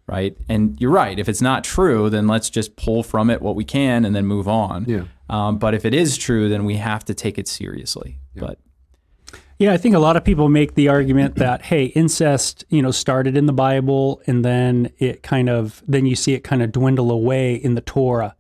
right? And you're right. If it's not true, then let's just pull from it what we can and then move on. Yeah. Um, but if it is true, then we have to take it seriously. But Yeah, I think a lot of people make the argument that hey, incest, you know, started in the Bible, and then it kind of then you see it kind of dwindle away in the Torah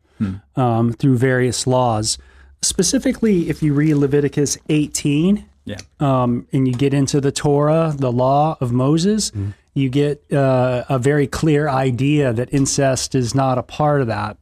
um, through various laws. Specifically, if you read Leviticus 18, yeah, um, and you get into the Torah, the law of Moses, you get uh, a very clear idea that incest is not a part of that.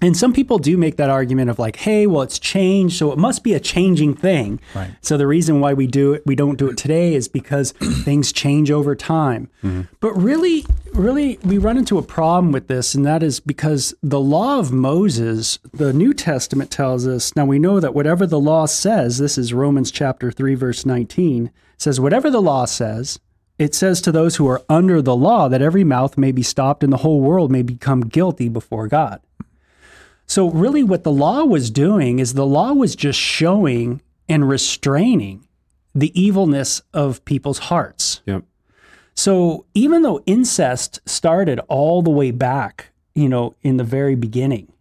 And some people do make that argument of like, hey, well, it's changed, so it must be a changing thing. Right. So the reason why we do it, we don't do it today, is because things change over time. Mm-hmm. But really, really, we run into a problem with this, and that is because the law of Moses, the New Testament tells us. Now we know that whatever the law says, this is Romans chapter three, verse nineteen, says whatever the law says. It says to those who are under the law that every mouth may be stopped and the whole world may become guilty before God. So, really, what the law was doing is the law was just showing and restraining the evilness of people's hearts. Yep. So, even though incest started all the way back, you know, in the very beginning,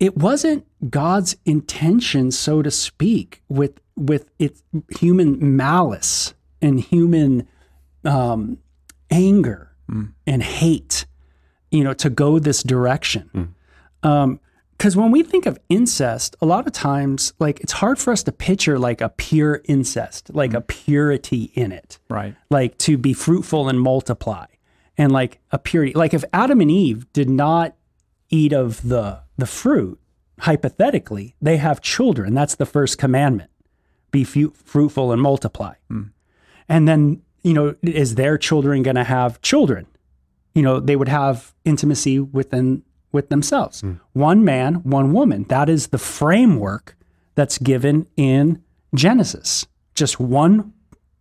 it wasn't God's intention, so to speak, with with its human malice and human um, anger mm. and hate, you know, to go this direction. Mm. Um, Because when we think of incest, a lot of times, like it's hard for us to picture like a pure incest, like a mm. purity in it. Right. like to be fruitful and multiply. And like a purity like if adam and eve did not eat of the the fruit hypothetically they have children. That's the first commandment. Be fu- fruitful and multiply. Mm. And then you know is their children going to have children? You know they would have intimacy within with themselves hmm. one man one woman that is the framework that's given in genesis just one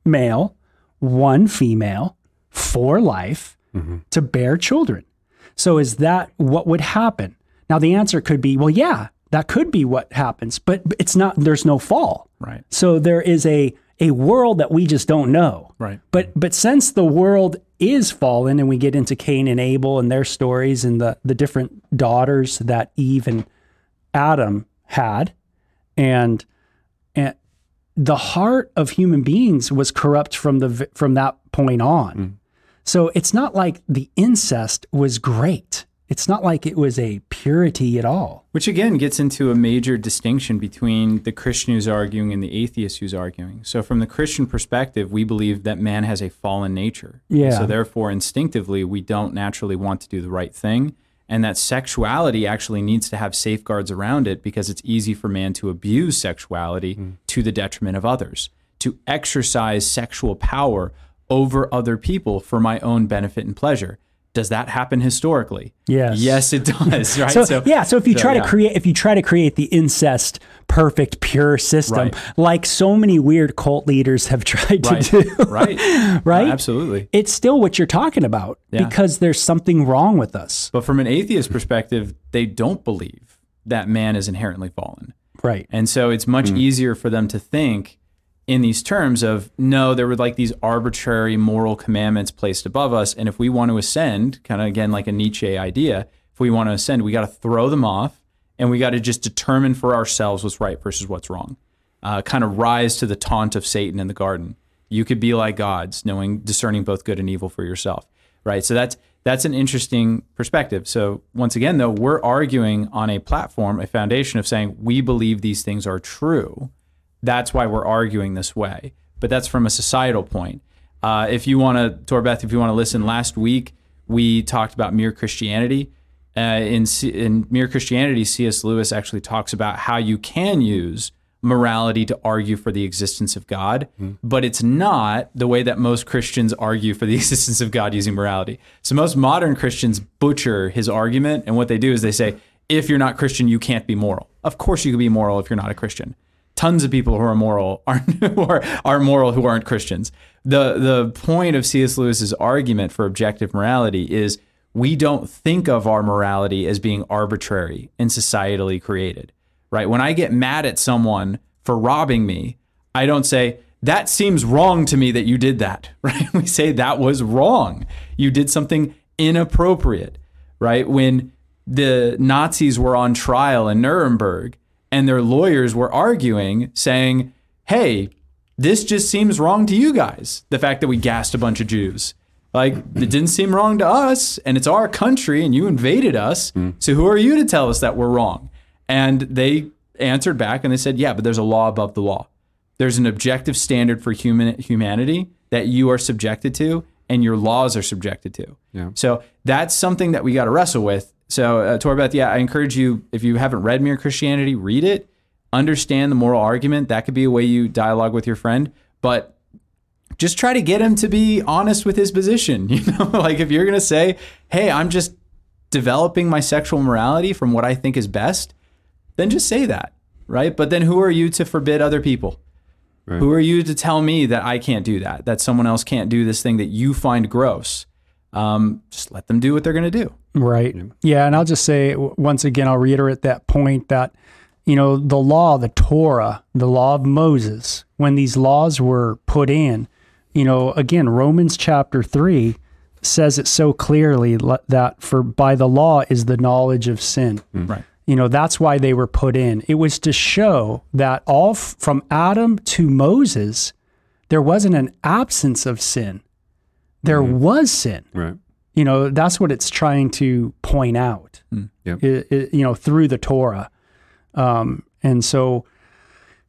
male one female for life mm-hmm. to bear children. So is that what would happen? Now the answer could be, well, yeah, that could be what happens, but it's not. There's no fall, Right. So there is a a world that we just don't know. Right. But but since the world is fallen, and we get into Cain and Abel and their stories and the the different daughters that Eve and Adam had, and and the heart of human beings was corrupt from the from that point on. Mm. So it's not like the incest was great. It's not like it was a purity at all. Which again gets into a major distinction between the Christian who's arguing and the atheist who's arguing. So, from the Christian perspective, we believe that man has a fallen nature. Yeah. So, therefore, instinctively, we don't naturally want to do the right thing. And that sexuality actually needs to have safeguards around it because it's easy for man to abuse sexuality hmm. to the detriment of others, to exercise sexual power over other people for my own benefit and pleasure. Does that happen historically? Yes. Yes, it does. Right. So, yeah, so if you so, try yeah. to create if you try to create the incest perfect pure system Right. like so many weird cult leaders have tried to do, right, right? absolutely. It's still what you're talking about Yeah. because there's something wrong with us. But from an atheist perspective, they don't believe that man is inherently fallen. Right. And so it's much mm. easier for them to think in these terms of no, there were like these arbitrary moral commandments placed above us. And if we want to ascend, kind of again like a Nietzsche idea, if we want to ascend, we got to throw them off and we got to just determine for ourselves what's right versus what's wrong. Uh, kind of rise to the taunt of Satan in the garden. You could be like gods, knowing discerning both good and evil for yourself. Right. So that's That's an interesting perspective. So, once again, though, we're arguing on a platform, a foundation of saying we believe these things are true. That's why we're arguing this way. But that's from a societal point. Uh, if you want to, Torbeth, if you want to listen, last week we talked about mere Christianity. Uh, in, C- in Mere Christianity, C.S. Lewis actually talks about how you can use morality to argue for the existence of God, but it's not the way that most Christians argue for the existence of God using morality. So most modern Christians butcher his argument, and what they do is they say, if you're not Christian, you can't be moral. Of course, you can be moral if you're not a Christian. Tons of people who are moral are who are, are moral who aren't Christians. The the point of C.S. Lewis's argument for objective morality is we don't think of our morality as being arbitrary and societally created right? When I get mad at someone for robbing me, I don't say, that seems wrong to me that you did that, right? We say that was wrong. You did something inappropriate, right? When the Nazis were on trial in Nuremberg and their lawyers were arguing, saying, hey, this just seems wrong to you guys, the fact that we gassed a bunch of Jews. Like, it didn't seem wrong to us, and it's our country, and you invaded us. Mm-hmm. So, who are you to tell us that we're wrong? And they answered back and they said, Yeah, but there's a law above the law. There's an objective standard for human humanity that you are subjected to and your laws are subjected to. Yeah. So that's something that we got to wrestle with. So, uh, Torbeth, yeah, I encourage you, if you haven't read Mere Christianity, read it, understand the moral argument. That could be a way you dialogue with your friend. But just try to get him to be honest with his position. You know, like if you're going to say, hey, I'm just developing my sexual morality from what I think is best, then just say that, right? But then who are you to forbid other people? Right. Who are you to tell me that I can't do that, that someone else can't do this thing that you find gross? Um, just let them do what they're going to do. Right. Yeah. And I'll just say once again, I'll reiterate that point that, you know, the law, the Torah, the law of Moses, when these laws were put in, you know, again, Romans chapter 3 says it so clearly that for by the law is the knowledge of sin. Right. You know, that's why they were put in. It was to show that all f- from Adam to Moses, there wasn't an absence of sin. There mm-hmm. was sin Right. you know that's what it's trying to point out mm. Yep. I- I- you know through the torah um, and so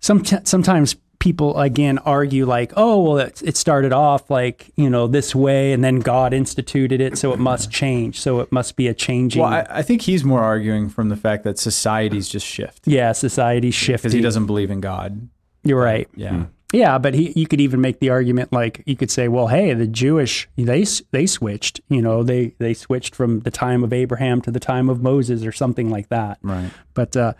some, sometimes people again argue like oh well it, it started off like you know this way and then god instituted it so it must change so it must be a changing Well, I, I think he's more arguing from the fact that societies just shift yeah society because he doesn't believe in God. you're right Yeah. Hmm. Yeah, but he, you could even make the argument like you could say, well, hey, the Jewish they they switched. You know, they they switched from the time of Abraham to the time of Moses or something like that. Right. But uh,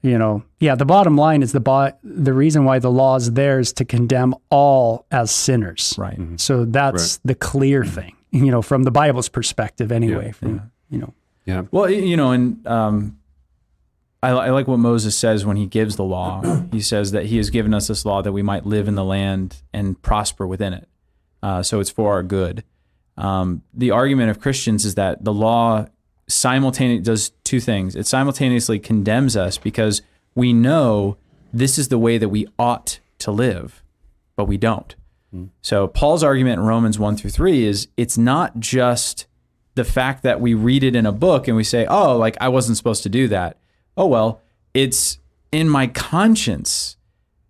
you know, yeah, the bottom line is the bo- the reason why the law is there is to condemn all as sinners. Right. So that's the clear thing. You know, from the Bible's perspective, anyway. From you know, Yeah. Well, you know, and um, I, I like what Moses says when he gives the law. he says that he has given us this law that we might live in the land and prosper within it. Uh, so it's for our good. Um, the argument of Christians is that the law simultaneously does two things. It simultaneously condemns us because we know this is the way that we ought to live, but we don't. So Paul's argument in Romans 1 through 3 is it's not just the fact that we read it in a book and we say, oh, like I wasn't supposed to do that. Oh, well, it's in my conscience,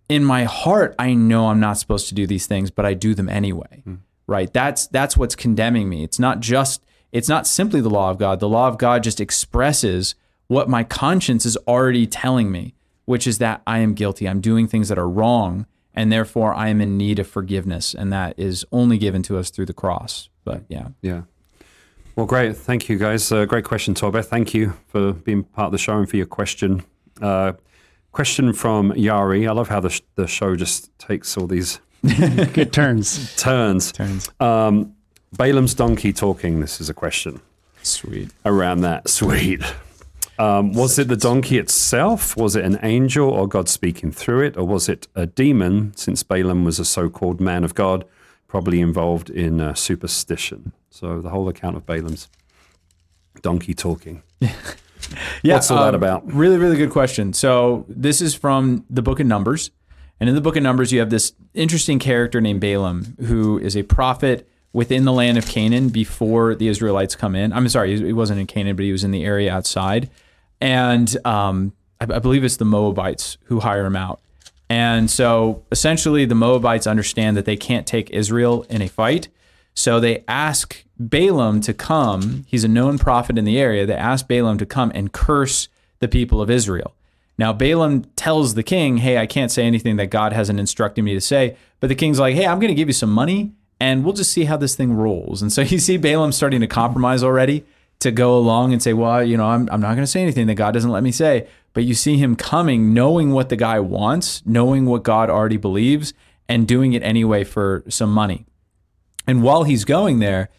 in my heart, I know I'm not supposed to do these things, but I do them anyway. Hmm. Right? That's that's what's condemning me. It's not just it's not simply the law of God. The law of God just expresses what my conscience is already telling me, which is that I am guilty. I'm doing things that are wrong, and therefore I am in need of forgiveness, and that is only given to us through the cross. But yeah. Yeah. Well, great. Thank you, guys. Uh, great question, Torbe. Thank you for being part of the show and for your question. Uh, question from Yari. I love how the, sh- the show just takes all these good turns. turns. Turns. Um, Balaam's donkey talking. This is a question Sweet. around that. Sweet. Um, was it the donkey itself? Was it an angel or God speaking through it? Or was it a demon, since Balaam was a so called man of God, probably involved in uh, superstition? So the whole account of Balaam's donkey talking. Yeah, What's all that um, about? Really, really good question. So this is from the book of Numbers, and in the book of Numbers, you have this interesting character named Balaam, who is a prophet within the land of Canaan before the Israelites come in. I'm sorry, he wasn't in Canaan, but he was in the area outside. And um, I, I believe it's the Moabites who hire him out. And so essentially, the Moabites understand that they can't take Israel in a fight. So they ask Balaam to come. He's a known prophet in the area. They ask Balaam to come and curse the people of Israel. Now, Balaam tells the king, Hey, I can't say anything that God hasn't instructed me to say. But the king's like, Hey, I'm going to give you some money and we'll just see how this thing rolls. And so you see Balaam starting to compromise already to go along and say, Well, you know, I'm, I'm not going to say anything that God doesn't let me say. But you see him coming, knowing what the guy wants, knowing what God already believes, and doing it anyway for some money. And while he's going there,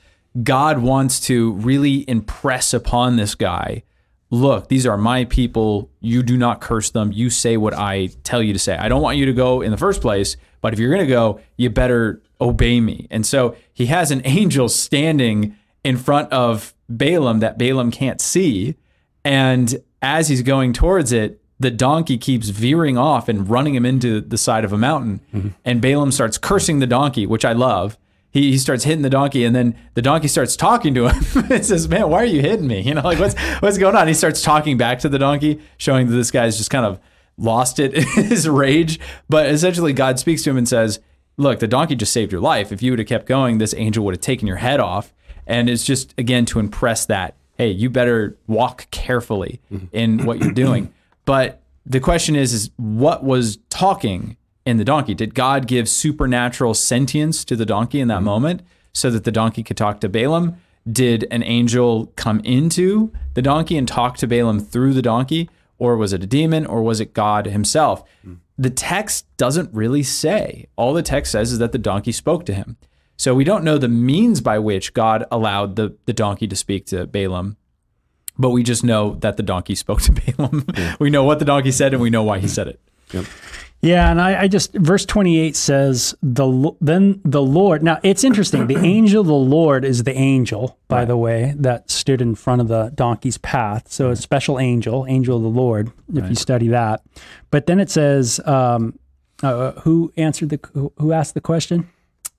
God wants to really impress upon this guy look, these are my people. You do not curse them. You say what I tell you to say. I don't want you to go in the first place, but if you're going to go, you better obey me. And so he has an angel standing in front of Balaam that Balaam can't see. And as he's going towards it, the donkey keeps veering off and running him into the side of a mountain. Mm-hmm. And Balaam starts cursing the donkey, which I love. He, he starts hitting the donkey, and then the donkey starts talking to him. it says, "Man, why are you hitting me? You know, like what's what's going on?" He starts talking back to the donkey, showing that this guy's just kind of lost it in his rage. But essentially, God speaks to him and says, "Look, the donkey just saved your life. If you would have kept going, this angel would have taken your head off." And it's just again to impress that hey, you better walk carefully in what you're doing. But the question is, is what was talking in the donkey? Did God give supernatural sentience to the donkey in that mm-hmm. moment so that the donkey could talk to Balaam? Did an angel come into the donkey and talk to Balaam through the donkey? Or was it a demon? Or was it God himself? Mm-hmm. The text doesn't really say. All the text says is that the donkey spoke to him. So we don't know the means by which God allowed the, the donkey to speak to Balaam, but we just know that the donkey spoke to Balaam. Yeah. we know what the donkey said and we know why he said it. Yep. Yeah, and I, I, just verse twenty eight says the then the Lord. Now it's interesting. The angel, of the Lord, is the angel, by right. the way, that stood in front of the donkey's path. So a special angel, angel of the Lord, if right. you study that. But then it says, um, uh, who answered the who asked the question?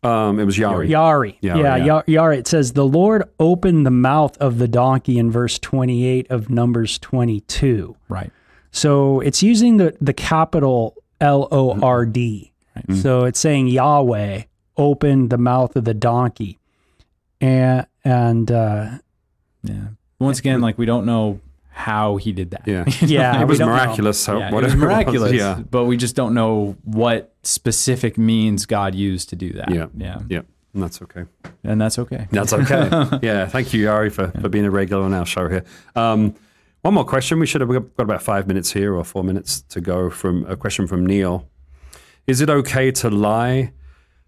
Um, it was Yari. Yari. Yari yeah, yeah, Yari. It says, The Lord opened the mouth of the donkey in verse 28 of Numbers 22. Right. So it's using the, the capital L O R D. Right. So it's saying Yahweh opened the mouth of the donkey. And, and, uh, yeah. Once again, like we don't know how he did that. Yeah, yeah, it was miraculous. yeah, it was miraculous. It was, yeah, but we just don't know what specific means God used to do that. Yeah, yeah, yeah. And that's okay. And that's okay. That's okay. yeah. Thank you, Yari, for, yeah. for being a regular on our show here. Um, one more question. We should have got about five minutes here or four minutes to go from a question from Neil. Is it okay to lie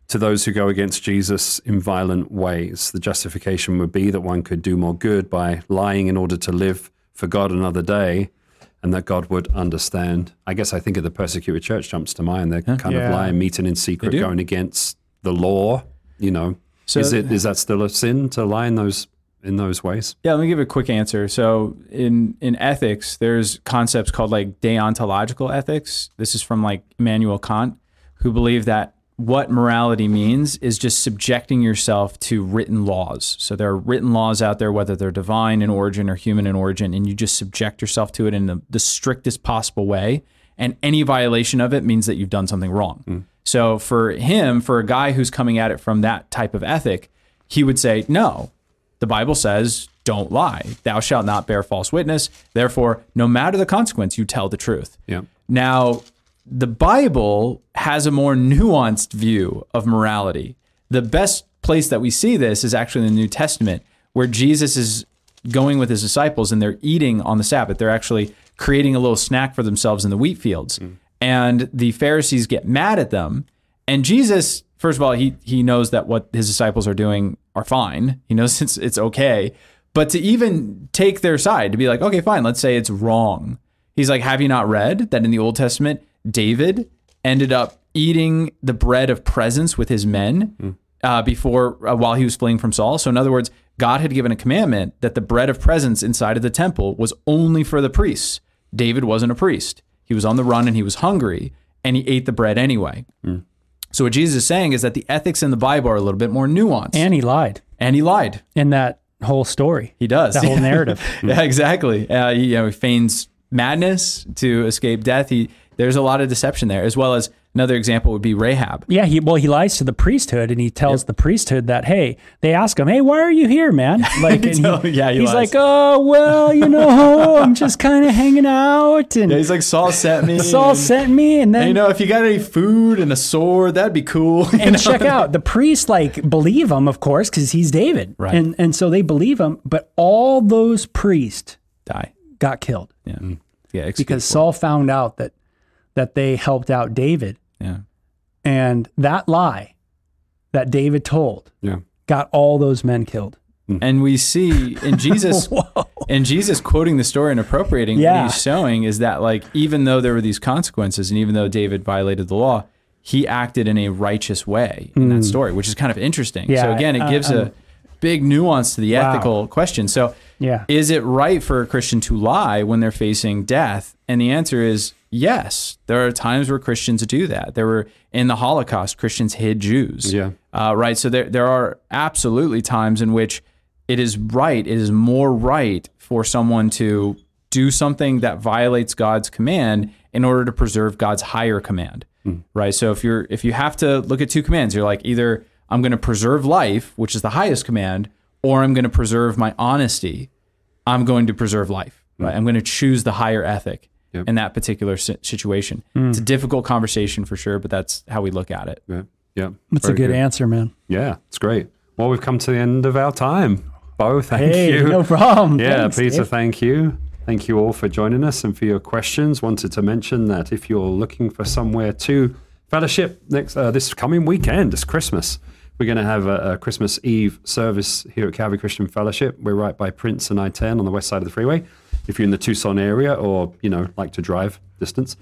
to those who go against Jesus in violent ways? The justification would be that one could do more good by lying in order to live for God another day and that God would understand. I guess I think of the persecuted church jumps to mind. They're kind yeah. of lying, meeting in secret, going against the law. You know, so, is it is that still a sin to lie in those in those ways? Yeah, let me give a quick answer. So in in ethics, there's concepts called like deontological ethics. This is from like Immanuel Kant, who believed that what morality means is just subjecting yourself to written laws. So there are written laws out there, whether they're divine in origin or human in origin, and you just subject yourself to it in the, the strictest possible way. And any violation of it means that you've done something wrong. Mm. So for him, for a guy who's coming at it from that type of ethic, he would say, no, the Bible says, don't lie. Thou shalt not bear false witness. Therefore, no matter the consequence, you tell the truth. Yeah. Now, the Bible has a more nuanced view of morality. The best place that we see this is actually in the New Testament, where Jesus is going with his disciples and they're eating on the Sabbath. They're actually creating a little snack for themselves in the wheat fields. Mm. And the Pharisees get mad at them. And Jesus, first of all, he he knows that what his disciples are doing are fine. He knows it's it's okay. But to even take their side, to be like, okay, fine, let's say it's wrong. He's like, have you not read that in the Old Testament David ended up eating the bread of presence with his men mm. uh, before uh, while he was fleeing from Saul. So in other words, God had given a commandment that the bread of presence inside of the temple was only for the priests. David wasn't a priest. He was on the run and he was hungry and he ate the bread anyway. Mm. So what Jesus is saying is that the ethics in the Bible are a little bit more nuanced. And he lied And he lied. in that whole story. He does. That whole narrative. yeah, exactly. Uh, he, you know, he feigns madness to escape death. He there's a lot of deception there, as well as another example would be Rahab. Yeah, he well he lies to the priesthood and he tells the priesthood that hey, they ask him, "Hey, why are you here, man?" Like and he, yeah, he he's lies. like, "Oh, well, you know, I'm just kind of hanging out and Yeah, he's like Saul sent me. Saul and- sent me and then You know, if you got any food and a sword, that'd be cool. and know? check out the priests like believe him of course cuz he's David. Right. And and so they believe him, but all those priests die. got killed Yeah, mm. yeah. because Saul found out that that they helped out David yeah, and that lie that David told Yeah. got all those men killed. Mm. and we see in Jesus, in Jesus quoting the story and appropriating Yeah. what he's showing is that like even though there were these consequences, and even though David violated the law, he acted in a righteous way in that mm. story, which is kind of interesting. Yeah, so again, it I- gives I'm- a big nuance to the Wow. ethical question. So Yeah. is it right for a Christian to lie when they're facing death? And the answer is yes. There are times where Christians do that. There were in the Holocaust, Christians hid Jews. Yeah. Uh, right. So there, there are absolutely times in which it is right, it is more right for someone to do something that violates God's command in order to preserve God's higher command. Right. So if you're if you have to look at two commands, you're like either I'm going to preserve life, which is the highest command, or I'm going to preserve my honesty. I'm going to preserve life. Right. I'm going to choose the higher ethic Yep. in that particular si- situation. It's a difficult conversation for sure, but that's how we look at it. Yeah. Yeah. That's a Very good, answer, man. Yeah, it's great. Well, we've come to the end of our time. Bo, thank Hey, you. no problem. Yeah, Thanks, Peter, Dave. thank you. Thank you all for joining us and for your questions. Wanted to mention that if you're looking for somewhere to fellowship next uh, this coming weekend, it's Christmas. We're going to have a, a Christmas Eve service here at Calvary Christian Fellowship. We're right by Prince and I-10 on the west side of the freeway. If you're in the Tucson area or you know like to drive distance,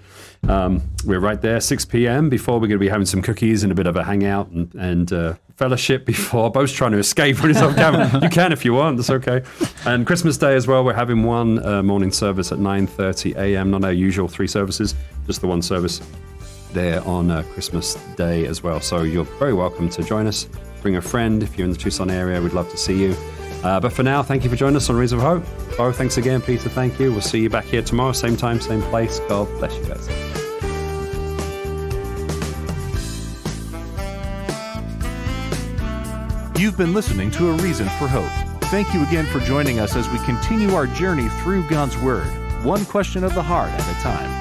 um, we're right there 6 p.m. Before we're going to be having some cookies and a bit of a hangout and, and uh, fellowship before. Bo's trying to escape when he's off camera. You can if you want. That's okay. And Christmas Day as well. We're having one uh, morning service at 9:30 a.m. Not our usual three services, just the one service there on uh, Christmas Day as well. So you're very welcome to join us. Bring a friend if you're in the Tucson area. We'd love to see you. Uh, but for now, thank you for joining us on Reason of Hope. Oh, thanks again, Peter. Thank you. We'll see you back here tomorrow, same time, same place. God bless you guys. You've been listening to A Reason for Hope. Thank you again for joining us as we continue our journey through God's Word, one question of the heart at a time.